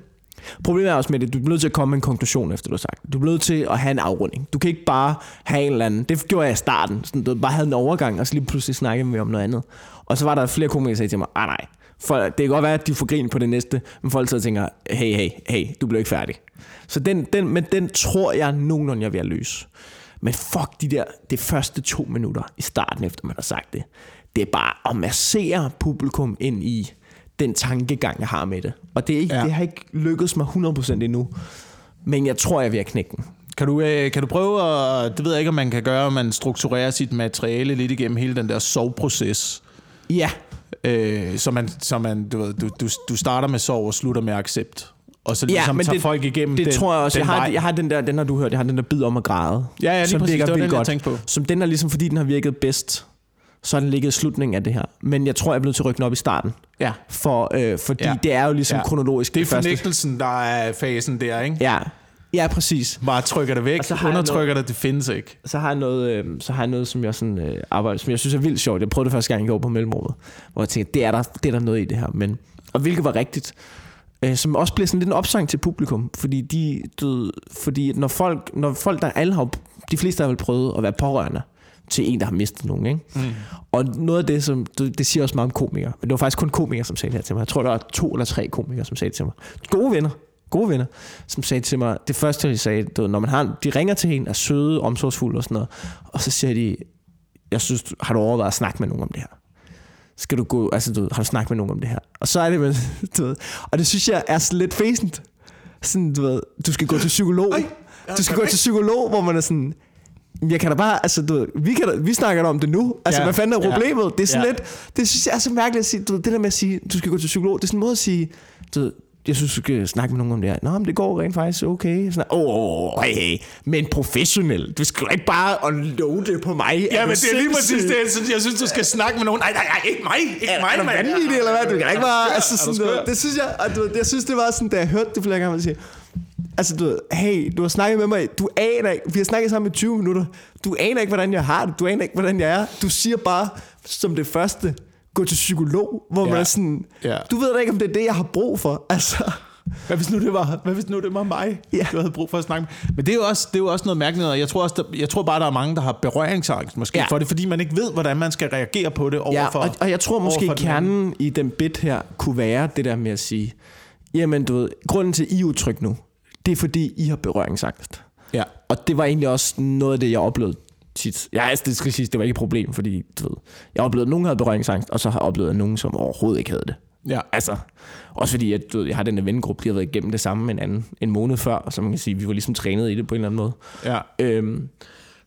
Problemet er også med det, du bliver nødt til at komme med en konklusion efter du har sagt. Du bliver nødt til at have en afrunding. Du kan ikke bare have en eller anden. Det gjorde jeg i starten. Sådan, du bare havde en overgang, og så lige pludselig snakkede vi om noget andet. Og så var der flere komikere, der sagde til mig, ah nej, for, det kan godt være, at de får grin på det næste, men folk sidder og tænker, hey, hey, hey, du bliver ikke færdig. Så den, den, men den tror jeg nogenlunde, jeg vil ved løse. Men fuck de der, det første to minutter i starten, efter man har sagt det. Det er bare at massere publikum ind i den tankegang, jeg har med det. Og det, er ikke, Ja. ja. det har ikke lykkedes mig 100% endnu. Men jeg tror, jeg er ved at knække den. Kan du, øh, kan du prøve at... Det ved jeg ikke, om man kan gøre, om man strukturerer sit materiale lidt igennem hele den der soveproces. Ja, Øh, så man, så man du, ved, du, du, du starter med sorg og slutter med accept. Og så ja ligesom men tager det, folk igennem det den, tror jeg også. den Jeg har, vej. jeg har den der, den har du hørt, jeg har den der bid om at græde. Ja, ja, lige som præcis. Det var den, jeg godt. tænkte på. Som den er ligesom, fordi den har virket bedst, så har den ligget i slutningen af det her. Men jeg tror, jeg er blevet til at rykke den op i starten. Ja. For, øh, fordi Ja. det er jo ligesom Ja. kronologisk. Det er første. fornægtelsen, der er fasen der, ikke? Ja, ja præcis. Bare trykker det væk, Og så jeg undertrykker det, det findes ikke. Så har jeg noget, øh, så har jeg noget som jeg sådan, øh, arbejder, som jeg synes er vildt sjovt. Jeg prøvede det første gang i går på mellemrummet, hvor jeg tænkte, det er der, det er der noget i det her. Men, og hvilket var rigtigt. Øh, som også bliver sådan lidt en opsang til publikum, fordi de, du, fordi når folk, når folk der alle har, de fleste har vel prøvet at være pårørende til en, der har mistet nogen, ikke? Mm. Og noget af det, som, det, det siger også meget om komikere, men det var faktisk kun komikere, som sagde det her til mig. Jeg tror, der var to eller tre komikere, som sagde det til mig. Gode venner, gode venner, som sagde til mig, det første, de sagde, du ved, når man har, de ringer til en, er søde, omsorgsfulde og sådan noget, og så siger de, jeg synes, har du overvejet at snakke med nogen om det her? Skal du gå, altså du har du snakket med nogen om det her? Og så er det, med, (laughs) du ved, og det synes jeg er sådan lidt fæsent. Sådan, du ved, du skal gå til psykolog. Du skal gå til psykolog, hvor man er sådan, jeg kan da bare, altså du ved, vi, kan da, vi snakker om det nu. Altså, Ja. ja. hvad fanden er Ja. problemet? Det er sådan Ja. ja. lidt, det synes jeg er så mærkeligt at sige, du ved, det der med at sige, du skal gå til psykolog, det er sådan en måde at sige, du ved, jeg synes, du skal snakke med nogen om det her. Nå, men det går rent faktisk okay. Sådan, åh, oh, hey, hey, men professionel. Du skal ikke bare unloade det på mig. Ja, men det er lige præcis det, jeg synes, jeg synes, du skal snakke med nogen. Nej, nej, nej, ikke mig, ikke Er, mig, er du mand. vanvittig, eller hvad? Du kan ikke bare... Altså, sådan, noget, det synes jeg, og du, jeg synes, det var sådan, da jeg hørte det flere gange, at sige, altså, du ved, hey, du har snakket med mig, du aner ikke, vi har snakket sammen i 20 minutter, du aner ikke, hvordan jeg har det, du aner ikke, hvordan jeg er, du siger bare, som det første, gå til psykolog, hvor Ja. man er sådan, Ja. du ved da ikke, om det er det, jeg har brug for, altså... Hvad hvis nu det var, hvad hvis nu det var mig, Ja. du havde brug for at snakke med? Men det er jo også, det er jo også noget mærkeligt, og jeg tror, også, der, jeg tror bare, der er mange, der har berøringsangst måske Ja. for det, fordi man ikke ved, hvordan man skal reagere på det Ja, overfor. og, og jeg tror måske, overfor den kernen i den bit her kunne være det der med at sige, jamen du ved, grunden til, at I er utryg nu, det er fordi, I har berøringsangst. Ja. Og det var egentlig også noget af det, jeg oplevede tit. Ja, altså, det skal sige, det var ikke et problem, fordi du ved, jeg oplevede, at nogen havde berøringsangst, og så har jeg oplevet, at nogen, som overhovedet ikke havde det. Ja. Altså, også fordi, at, du ved, jeg har den her vennegruppe, de har været igennem det samme med en anden en måned før, så man kan sige, vi var ligesom trænet i det på en eller anden måde. Ja. Øhm,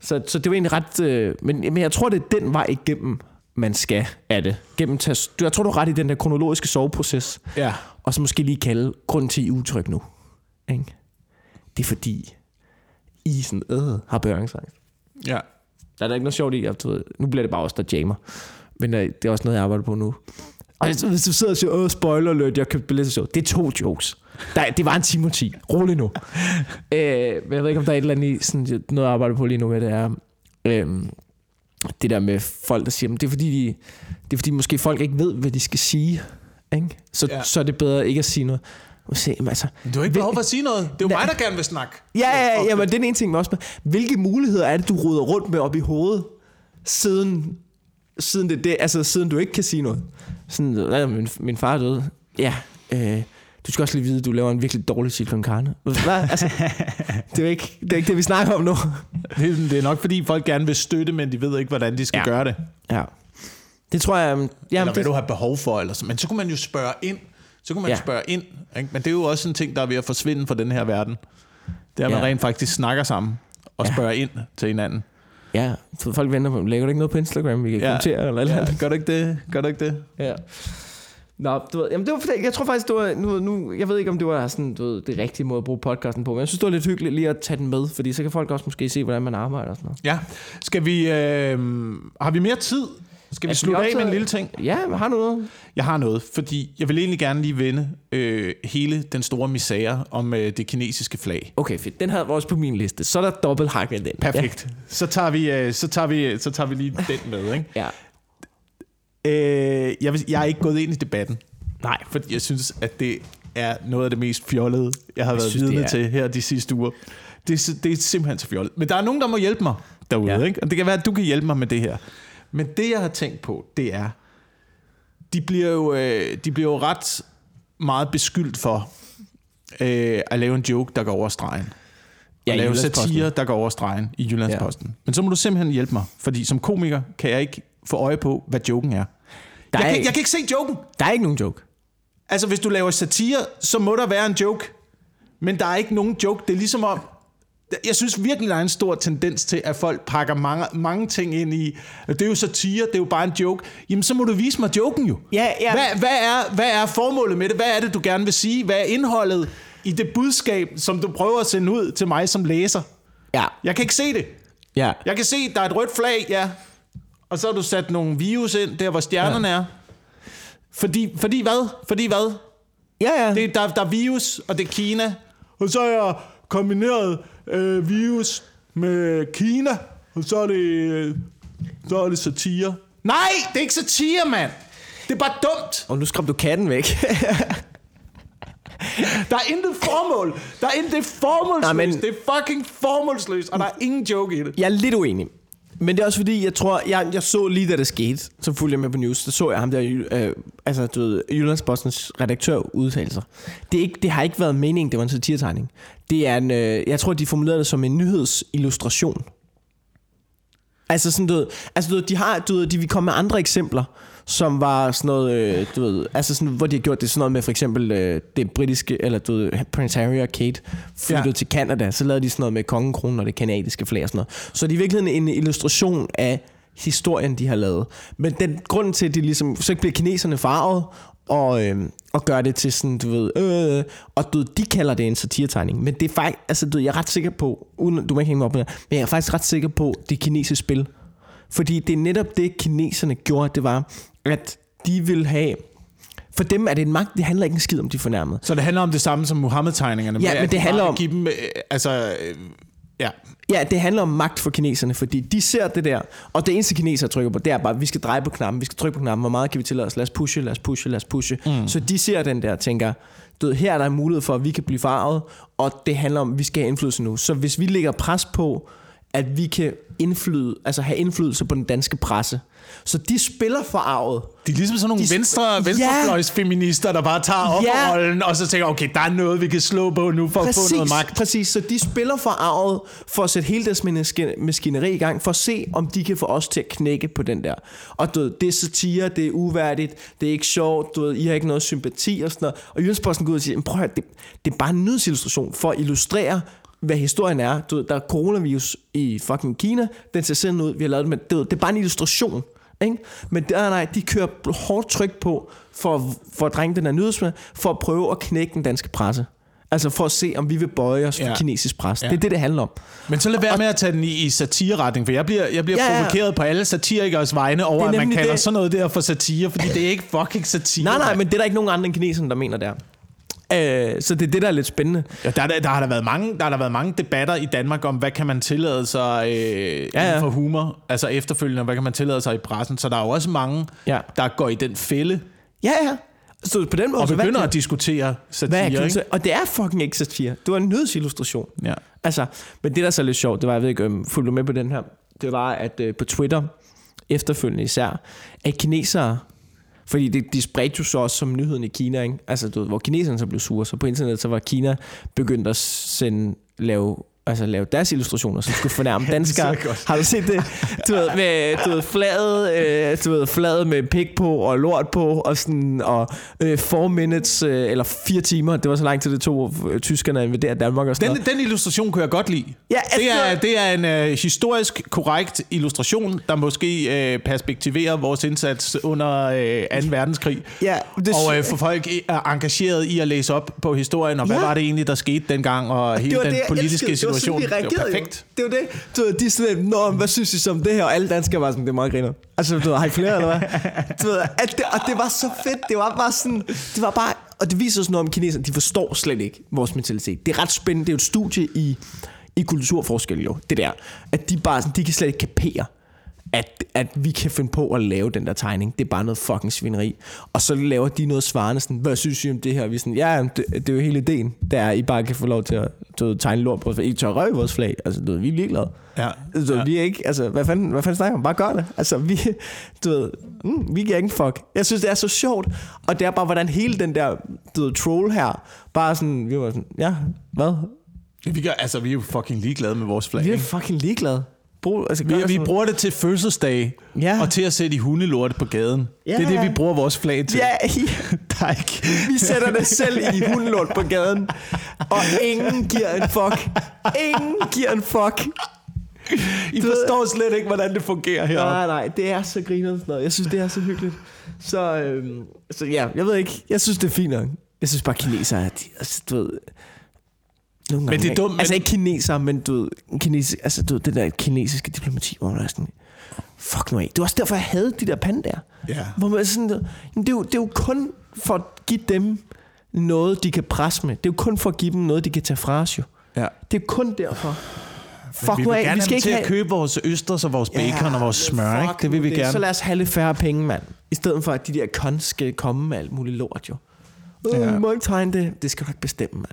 så, så det var egentlig ret... Øh, men, men jeg tror, det er den vej igennem, man skal af det. Gennem tas, du, jeg tror, du er ret i den der kronologiske soveproces. Ja. Og så måske lige kalde grunden til, I utryg nu. Ikke? Det er fordi, I sådan, øh, har berøringsangst. Ja. Der er der ikke noget sjovt i, at nu bliver det bare os, der jammer. Men øh, det er også noget, jeg arbejder på nu. Og hvis du sidder og siger, åh, spoiler alert, jeg købte billet til showet. Det er to jokes. Der, det var en time og 10. Rolig nu. (laughs) øh, men jeg ved ikke, om der er et eller andet i, sådan, noget, jeg arbejder på lige nu med, det er, øh, det der med folk, der siger, men det er fordi, de, det er fordi måske folk ikke ved, hvad de skal sige. Ikke? Så, ja. så er det bedre ikke at sige noget. Se, jamen, altså, Du har ikke behov for at sige noget. Det er jo Nej. mig, der gerne vil snakke. Ja, ja, ja, men det er en ting med også. Hvilke muligheder er det, du ruder rundt med op i hovedet, siden, siden, det, det, altså, siden du ikke kan sige noget? Sådan, "Ja, min, min far er død. Ja, øh, du skal også lige vide, at du laver en virkelig dårlig chili con carne. Altså, (laughs) det, er ikke, det er ikke det, vi snakker om nu. Det, er- det er nok, fordi folk gerne vil støtte, men de ved ikke, hvordan de skal. Ja. gøre det. Ja. Det tror jeg... Jamen, Eller hvad det, du har behov for. Eller så. Men så kunne man jo spørge ind. Så kunne man ja. Spørge ind. Ikke? Men det er jo også en ting, der er ved at forsvinde fra den her verden. Det er, at man Ja. rent faktisk snakker sammen og Ja. spørger ind til hinanden. ja, så folk venter på, lægger du ikke noget på Instagram, vi kan ja. kommentere eller eller Ja, gør du ikke det? Gør du ikke det? Ja. Nå, du ved, jamen det var jeg tror faktisk, det var, nu, nu, jeg ved ikke, om det var sådan, du ved, det rigtige måde at bruge podcasten på, men jeg synes, det var lidt hyggeligt lige at tage den med, fordi så kan folk også måske se, hvordan man arbejder og sådan noget. Ja. Skal vi... Øh, har vi mere tid? Skal vi Altså, slutte vi af med en lille ting? Ja, hvad har du noget? Jeg har noget, fordi jeg vil egentlig gerne lige vende øh, hele den store misære om øh, det kinesiske flag. Okay, fedt. Den havde også på min liste. Så er der dobbelt hak med den. Perfekt. Ja. Så, tager vi, øh, så, tager vi, så tager vi lige den med. Ikke? Ja. Øh, jeg, vil, jeg er ikke gået ind i debatten. Nej. Fordi jeg synes, at det er noget af det mest fjollede, jeg har jeg været synes, vidne til her de sidste uger. Det, er, det er simpelthen så fjollet. Men der er nogen, der må hjælpe mig derude. Ja. Ikke? Og det kan være, at du kan hjælpe mig med det her. Men det, jeg har tænkt på, det er, de bliver jo, øh, de bliver jo ret meget beskyldt for øh, at lave en joke, der går over stregen. Ja, i lave satire, der går over stregen i Jyllandsposten. Ja. Men så må du simpelthen hjælpe mig, fordi som komiker kan jeg ikke få øje på, hvad joken er. Der jeg, er kan, jeg kan ikke se joken. Der er ikke nogen joke. Altså, hvis du laver satire, så må der være en joke. Men der er ikke nogen joke. Det er ligesom om... Jeg synes virkelig, der er en stor tendens til, at folk pakker mange, mange ting ind i, det er jo satire, det er jo bare en joke. Jamen, så må du vise mig joken jo. Ja, ja. Hvad, hvad, er, hvad er formålet med det? Hvad er det, du gerne vil sige? Hvad er indholdet i det budskab, som du prøver at sende ud til mig som læser? Ja. Jeg kan ikke se det. Ja. Jeg kan se, der er et rødt flag, ja. Og så har du sat nogle virus ind, der hvor stjernerne ja. er. Fordi, fordi hvad? Fordi hvad? Ja, ja. Det, der, der er virus, og det er Kina. Og så har jeg kombineret øh, virus med Kina, og så er det, øh, så er det satire. Nej, det er ikke satire, mand. Det er bare dumt. Og nu skræm du katten væk. (laughs) Der er intet formål. Der er intet formålsløst. Nej, men- Det er fucking formålsløst, og der er ingen joke i det. jeg er lidt uenig. Men det er også fordi, jeg tror, jeg, jeg så lige da det skete, så fulgte jeg med på news, så så jeg ham der, øh, altså du ved, Jyllandsbostens redaktør udtale sig. Det, er ikke, det har ikke været meningen, det var en satiretegning. Det er en, øh, jeg tror, de formulerede det som en nyhedsillustration. Altså sådan, du ved, altså, du ved, de har, du ved, de vil komme med andre eksempler, som var sådan noget, øh, du ved, altså sådan, hvor de har gjort det sådan noget med for eksempel øh, det britiske, eller du ved, Prince Harry og Kate flyttede ja. Til Canada, så lavede de sådan noget med kongekronen og det kanadiske flag og sådan noget. Så det er i virkeligheden en illustration af historien, de har lavet. Men den grunden til, at de ligesom, så bliver kineserne farvet, og, øh, og gør det til sådan, du ved, øh, og du de kalder det en satiretegning. Men det er faktisk, altså du jeg er ret sikker på, uden du må ikke hænge mig op med det, men jeg er faktisk ret sikker på, det er kinesisk spil. Fordi det er netop det, kineserne gjorde, det var, at de vil have... For dem er det en magt, det handler ikke en skid om, de fornærmet. Så det handler om det samme som Muhammed-tegningerne. Ja, men det handler om- Give dem, øh, altså, øh, ja. Ja, det handler om magt for kineserne, fordi de ser det der, og det eneste kinesere trykker på, det er bare, at vi skal dreje på knappen, vi skal trykke på knappen, hvor meget kan vi tillade os, lad os pushe, lad os pushe, lad os pushe. Mm. Så de ser den der og tænker, du her er der en mulighed for, at vi kan blive farvet, og det handler om, at vi skal have indflydelse nu. Så hvis vi lægger pres på, at vi kan indflyde, altså have indflydelse på den danske presse, så de spiller forarvet. De er ligesom sådan nogle De- venstre, Ja. venstrefløjsfeminister, der bare tager offerrollen, og så tænker, okay, der er noget, vi kan slå på nu for at få noget magt. Præcis, så de spiller forarvet for at sætte hele deres maski- maskineri i gang, for at se, om de kan få os til at knække på den der. Og du ved, det er satire, det er uværdigt, det er ikke sjovt, du ved, I har ikke noget sympati og sådan noget. Og Jyllandsposten går ud og siger, "Men prøv at høre, det, det er bare en nyhedsillustration for at illustrere, hvad historien er. Du ved, der er coronavirus i fucking Kina, den ser sådan ud, vi har lavet det, men det, det er bare en illustration. Ikke? Men der, nej, de kører hårdt tryk på for, for at drænge den her nyhedsmed, for at prøve at knække den danske presse. Altså for at se, om vi vil bøje os for Ja. kinesisk pres. Ja. Det er det, det handler om. Men så lad være med at tage den i, i satireretning, for jeg bliver, jeg bliver Ja, ja, provokeret på alle satirikers vegne over, er at man kalder det. sådan noget der for satire, fordi det er ikke fucking satire. Nej, nej, men det er der ikke nogen andre end kineserne, der mener der. Øh, så det er det, der er lidt spændende. Ja, der, der, der, har der, været mange, der har der været mange debatter i Danmark om, hvad kan man tillade sig øh, ja, ja. for humor, altså efterfølgende, hvad kan man tillade sig i pressen. Så der er jo også mange, Ja. der går i den fælde Ja, ja. Så på den måde... og hvad begynder kan- at diskutere hvad satire. er ikke? Og det er fucking ikke satire. Det var en nødsillustration. Ja. Altså, men det der er så lidt sjovt, det var, jeg ved ikke, om fulgte med på den her, det var, at øh, på Twitter, efterfølgende især, at kinesere, fordi det, de spredte jo så også som nyheden i Kina, ikke? Altså, du ved, hvor kineserne så blev sure, så på internet, så var Kina begyndt at sende, lave altså lave deres illustrationer, som skulle fornærme (laughs) danskere. Har du set det? Du ved, med, du ved, flaget, øh, du ved, flaget med pik på og lort på, og sådan, og øh, four minutes, øh, eller fire timer, det var så lang tid, det tog øh, tyskerne at invadere Danmark og sådan Den, den illustration kunne jeg godt lide. Ja, det, er, altså- det er en øh, historisk korrekt illustration, der måske øh, perspektiverer vores indsats under øh, 2. verdenskrig. Ja, det- og øh, for folk i- er engageret i at læse op på historien, og hvad Ja. var det egentlig, der skete dengang, og hele det var den politiske elskede. Situation. Det var, perfekt. Jo. Det var det. Du ved, de er sådan, Nå, hvad synes I så om det her? Og alle danskere var sådan, det er meget griner. Altså, du ved, har I flere, eller hvad? Du ved, at det, og det var så fedt. Det var bare sådan, det var bare, og det viser sådan noget om kineserne. De forstår slet ikke vores mentalitet. Det er ret spændende. Det er jo et studie i, i kulturforskel jo, det der. At de bare sådan, de kan slet ikke kapere at, at vi kan finde på at lave den der tegning. Det er bare noget fucking svineri. Og så laver de noget svarende sådan, hvad synes I om det her? Vi er sådan, ja, det, det er jo hele ideen. Det er, I bare kan få lov til at du tegne lort på flag. I tør røve vores flag. Altså, du ved, vi er ligeglade. Ja. Så Ja. vi er ikke, altså, hvad fanden, hvad fanden snakker om? Bare gør det. Altså, vi, du ved, mm, vi giver ikke en fuck. Jeg synes, det er så sjovt. Og det er bare, hvordan hele den der, du ved, troll her, bare sådan, vi var sådan, ja, hvad? Vi, gør, altså, vi er jo fucking ligeglade med vores flag. Vi er ikke? fucking ligeglade. Brug, altså, Vi, vi bruger det til fødselsdage, Ja. og til at sætte i hundelorte på gaden. Ja. Det er det, vi bruger vores flag til. Ja, (laughs) er ikke... Vi sætter det selv i (laughs) hundelort på gaden, og ingen giver en fuck. Ingen giver en fuck. I Du ved- forstår slet ikke, hvordan det fungerer heroppe. Nej, nej, det er så grinerende sådan noget. Jeg synes, det er så hyggeligt. Så, øhm, så ja, jeg ved ikke. Jeg synes, det er fint nok. Jeg synes bare, kinesere er, de, altså, du ved... Nogle Men det er dumt, men- Altså ikke kinesere, men du ved, kines, altså, du ved, det der kinesiske diplomati, hvor man er sådan, fuck nu af. Det var også derfor, jeg havde de der pandaer. Ja. Hvor man sådan, det, er jo, det er jo kun for at give dem noget, de kan presse med. Det er jo kun for at give dem noget, de kan tage fra os jo. Ja. Det er kun derfor. Fuck vi vil af, gerne vi skal ikke til have... at købe vores østers og vores bacon og vores smør. Ikke? Det vil vi gerne. Så lad os have lidt færre penge, mand. I stedet for, at de der cons skal komme med alt muligt lort, jo. Øh, Ja. ja. må ikke tegne det. Det skal du ikke bestemme, mand.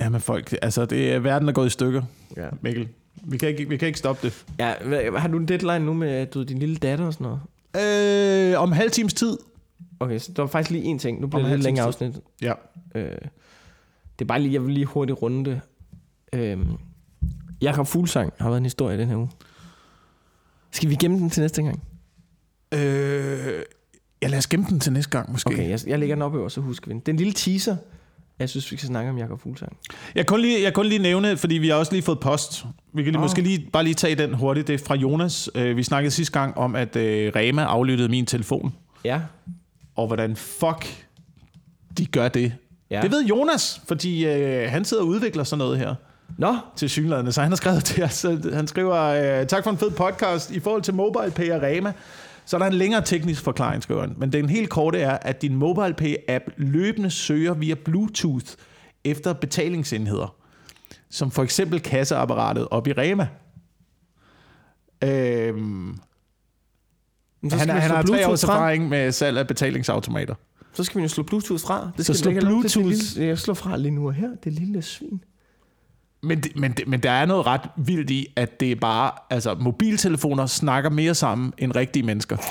Ja, men folk, altså, det er, verden er gået i stykker, Ja. Mikkel. Vi kan ikke, vi kan ikke stoppe det. ja har du en deadline nu med du, din lille datter og sådan noget? Øh, om en halv times tid. Okay, så der var faktisk lige en ting. Nu bliver Om det lidt længere afsnit. Ja. Øh, det er bare lige, jeg vil lige hurtigt runde det. Øh, Jakob Fuglsang har været en historie i den her uge. Skal vi gemme den til næste gang? Øh, ja, lad os gemme den til næste gang, måske. Okay, jeg, jeg lægger den op over, så husker vi den. Det er en lille teaser. Jeg synes, vi skal snakke om Jakob Fuglsang. Jeg kan lige, jeg kun lige nævne, fordi vi har også lige fået post. Vi kan lige, Åh. måske lige, bare lige tage den hurtigt. Det er fra Jonas. Øh, vi snakkede sidste gang om, at øh, Rema aflyttede min telefon. Ja. Og hvordan fuck de gør det. ja. Det ved Jonas, fordi øh, han sidder og udvikler sådan noget her Nå, til synlædende. Så han har skrevet til os. Han skriver, øh, tak for en fed podcast. I forhold til MobilePay og Rema, så er der en længere teknisk forklaring, han. Men den helt korte er, at din MobilePay-app løbende søger via Bluetooth efter betalingsenheder. Som for eksempel kasseapparatet op i Rema. Øhm, men så han, er- han slå har tre Bluetooth års fra. erfaring med salg af betalingsautomater. Så skal vi jo slå Bluetooth fra. Det Så skal slå lov til. Bluetooth. Det lille- Jeg slår fra lige nu og her. Det lille svin. Men, det, men, det, men der er noget ret vildt i, at det er bare, altså mobiltelefoner snakker mere sammen end rigtige mennesker. (laughs)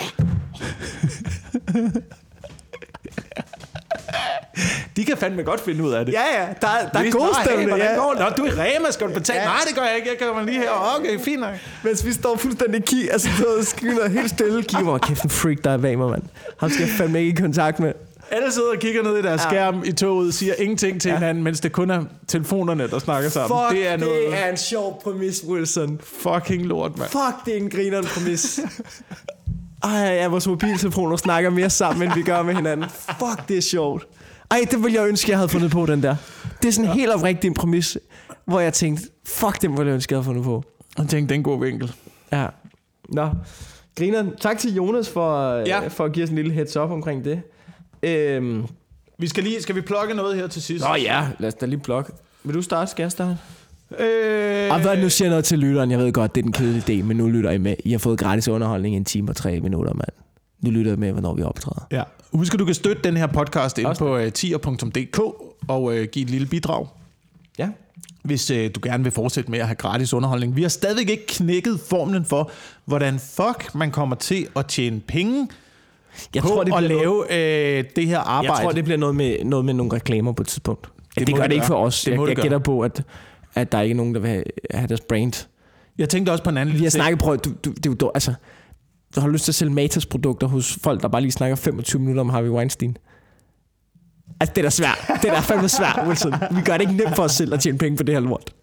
De kan fandme godt finde ud af det. Ja, ja. Der, er- der Vi er god stemning. Hey, ja. går det? Nå, du er i Rema, skal du betale? Ja. Nej, det gør jeg ikke. Jeg kommer lige her. Okay, fint nok. Mens vi står fuldstændig ki, altså så skyder helt stille. Kigger hvor kæft en freak, der er bag mig, mand. Ham skal jeg fandme ikke i kontakt med. Alle sidder og kigger ned i deres Ja. skærm i toget, siger ingenting til Ja. hinanden, mens det kun er telefonerne, der snakker sammen. Fuck, det er noget det er en sjov præmis, Wilson. fucking lort, mand. Fuck, det er en grineren præmis. (laughs) Ej, ja, vores mobiltelefoner snakker mere sammen, end vi gør med hinanden. Fuck, det er sjovt. Ej, det ville jeg ønske, jeg havde fundet på, den der. Det er sådan en helt oprigtig en præmis, hvor jeg tænkte, fuck, det ville jeg ønske, jeg havde fundet på. Jeg tænkte, det er en god vinkel. Ja. Nå, grineren. Tak til Jonas for, ja. Ja. for at give os en lille heads up omkring det. Øhm. Vi skal lige, skal vi plukke noget her til sidst? Nå ja, lad os da lige plukke. Vil du starte? Skal jeg starte? Øh, Og hvad nu siger jeg noget til lytteren? Jeg ved godt, det er den kedelige idé, men nu lytter I med. I har fået gratis underholdning i en time og tre minutter, mand. Nu lytter I med, hvornår vi optræder. Ja. Husk, at du kan støtte den her podcast ind Også på uh, tier.dk og uh, give et lille bidrag, Ja. hvis uh, du gerne vil fortsætte med at have gratis underholdning. Vi har stadigvæk ikke knækket formlen for, hvordan fuck man kommer til at tjene penge Jeg på tror, det at lave uh, det her arbejde. Jeg tror, det bliver noget med, noget med nogle reklamer på et tidspunkt. Ja, det, Det det gør det det ikke for os. Det jeg jeg gætter på, at, at der ikke er nogen, der vil have, deres brand. Jeg tænkte også på en anden Vi har snakket, prøv, du, du, det er jo, altså, du har lyst til at sælge Matas-produkter hos folk, der bare lige snakker 25 minutter om Harvey Weinstein. Altså, det er da svært. Det er da fandme svært, (laughs) Wilson. Vi gør det ikke nemt for os selv at tjene penge på det her lort.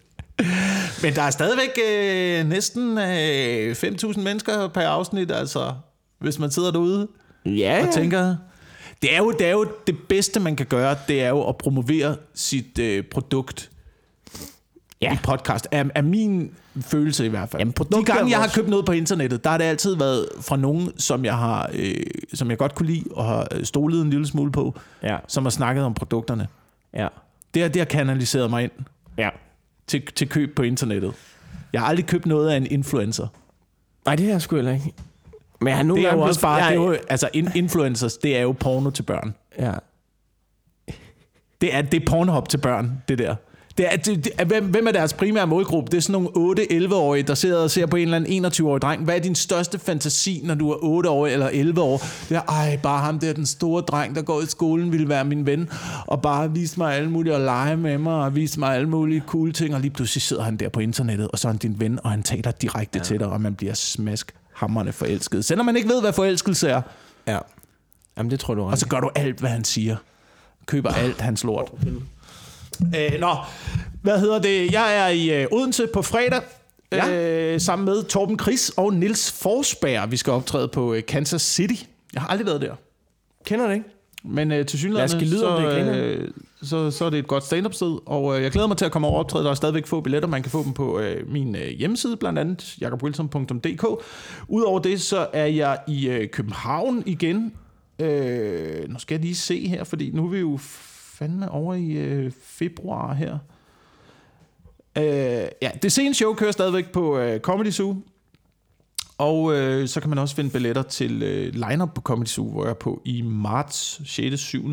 Men der er stadigvæk øh, næsten øh, 5.000 mennesker per afsnit, altså hvis man sidder derude Ja, og tænker... Det er, jo, det er jo det bedste, man kan gøre, det er jo at promovere sit øh, produkt Ja. i podcast. Er, er min følelse i hvert fald. Jamen, De gange, jeg har købt noget på internettet, der har det altid været fra nogen, som jeg, har, øh, som jeg godt kunne lide og har stolet en lille smule på, Ja, som har snakket om produkterne. ja, Det har, det har kanaliseret mig ind ja. til, til køb på internettet. Jeg har aldrig købt noget af en influencer. Nej, det er jeg sgu heller ikke. Men nogle Det er jo også bare, jeg- det er jo, altså in, influencers, det er jo porno til børn. Ja. Det er, det er pornhop til børn, det der. Det er, det, det, hvem, hvem er deres primære målgruppe? Det er sådan nogle 8-11-årige, der sidder og ser på en eller anden 21-årig dreng. Hvad er din største fantasi, når du er 8 år eller 11 år? Det er, ej, bare ham der, den store dreng, der går i skolen, ville være min ven, og bare vise mig alle mulige, og lege med mig, og vise mig alle mulige cool ting, og lige pludselig sidder han der på internettet, og så er han din ven, og han taler direkte ja. til dig, og man bliver smask hammerne forelsket. Selvom man ikke ved, hvad forelskelse er, ja. Jamen, det tror du og så gør du alt, hvad han siger. Køber alt hans lort. Øh, nå, hvad hedder det? Jeg er i øh, Odense på fredag. Ja. Øh, sammen med Torben Chris og Nils Forsberg. Vi skal optræde på øh, Kansas City. Jeg har aldrig været der. Kender det ikke? Men øh, til synligheden, så, om det, øh, så, så er det et godt stand-up sted. Og øh, jeg glæder mig til at komme over og optræde. Der er stadigvæk få billetter. Man kan få dem på øh, min øh, hjemmeside, blandt andet jakobwilson.dk. Udover det, så er jeg i øh, København igen. Øh, nu skal jeg lige se her, fordi nu er vi jo fandme over i øh, februar her. Øh, ja, det seneste show kører stadigvæk på øh, Comedy Zoo. Og øh, så kan man også finde billetter til øh, line-up på Comedy Zoo, hvor jeg er på i marts 6. 7.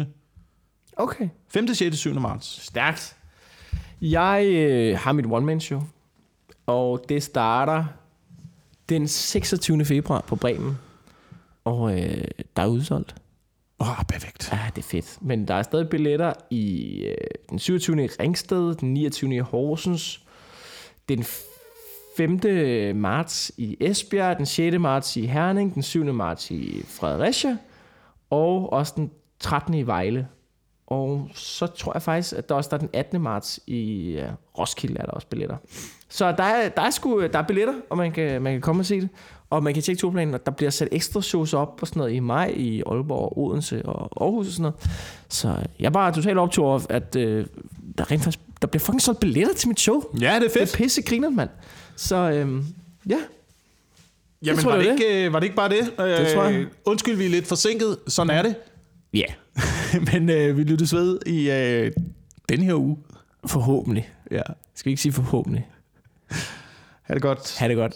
Okay. 5. 6. 7. marts. Stærkt. Jeg øh, har mit one-man-show, og det starter den 26. februar på Bremen. Og øh, der er udsolgt. Åh, oh, perfekt. Ja, det er fedt. Men der er stadig billetter i øh, den 27. i Ringsted, den 29. i Horsens, den 5. marts i Esbjerg, den 6. marts i Herning, den 7. marts i Fredericia, og også den 13. i Vejle. Og så tror jeg faktisk, at der også der er den 18. marts i øh, Roskilde, er der også billetter. Så der er, der er, sgu, der er billetter, og man kan, man kan komme og se det. Og man kan tjekke turplanen, og der bliver sat ekstra shows op og sådan noget i maj i Aalborg, Odense og Aarhus og sådan noget. Så jeg er bare totalt optur over, at øh, der rent faktisk, der bliver fucking solgt billetter til mit show. Ja, det er Det fedt. er pisse griner, mand. Så øhm, ja, Jamen, tror var, jeg, det ikke, øh, var det ikke bare det? Det tror jeg. Øh, Undskyld, vi er lidt forsinket. Sådan er det. ja, yeah. (laughs) Men øh, vi lyttes ved i øh, den her uge. forhåbentlig. Ja. Skal vi ikke sige forhåbentlig? Ha' det godt. Ha' det godt.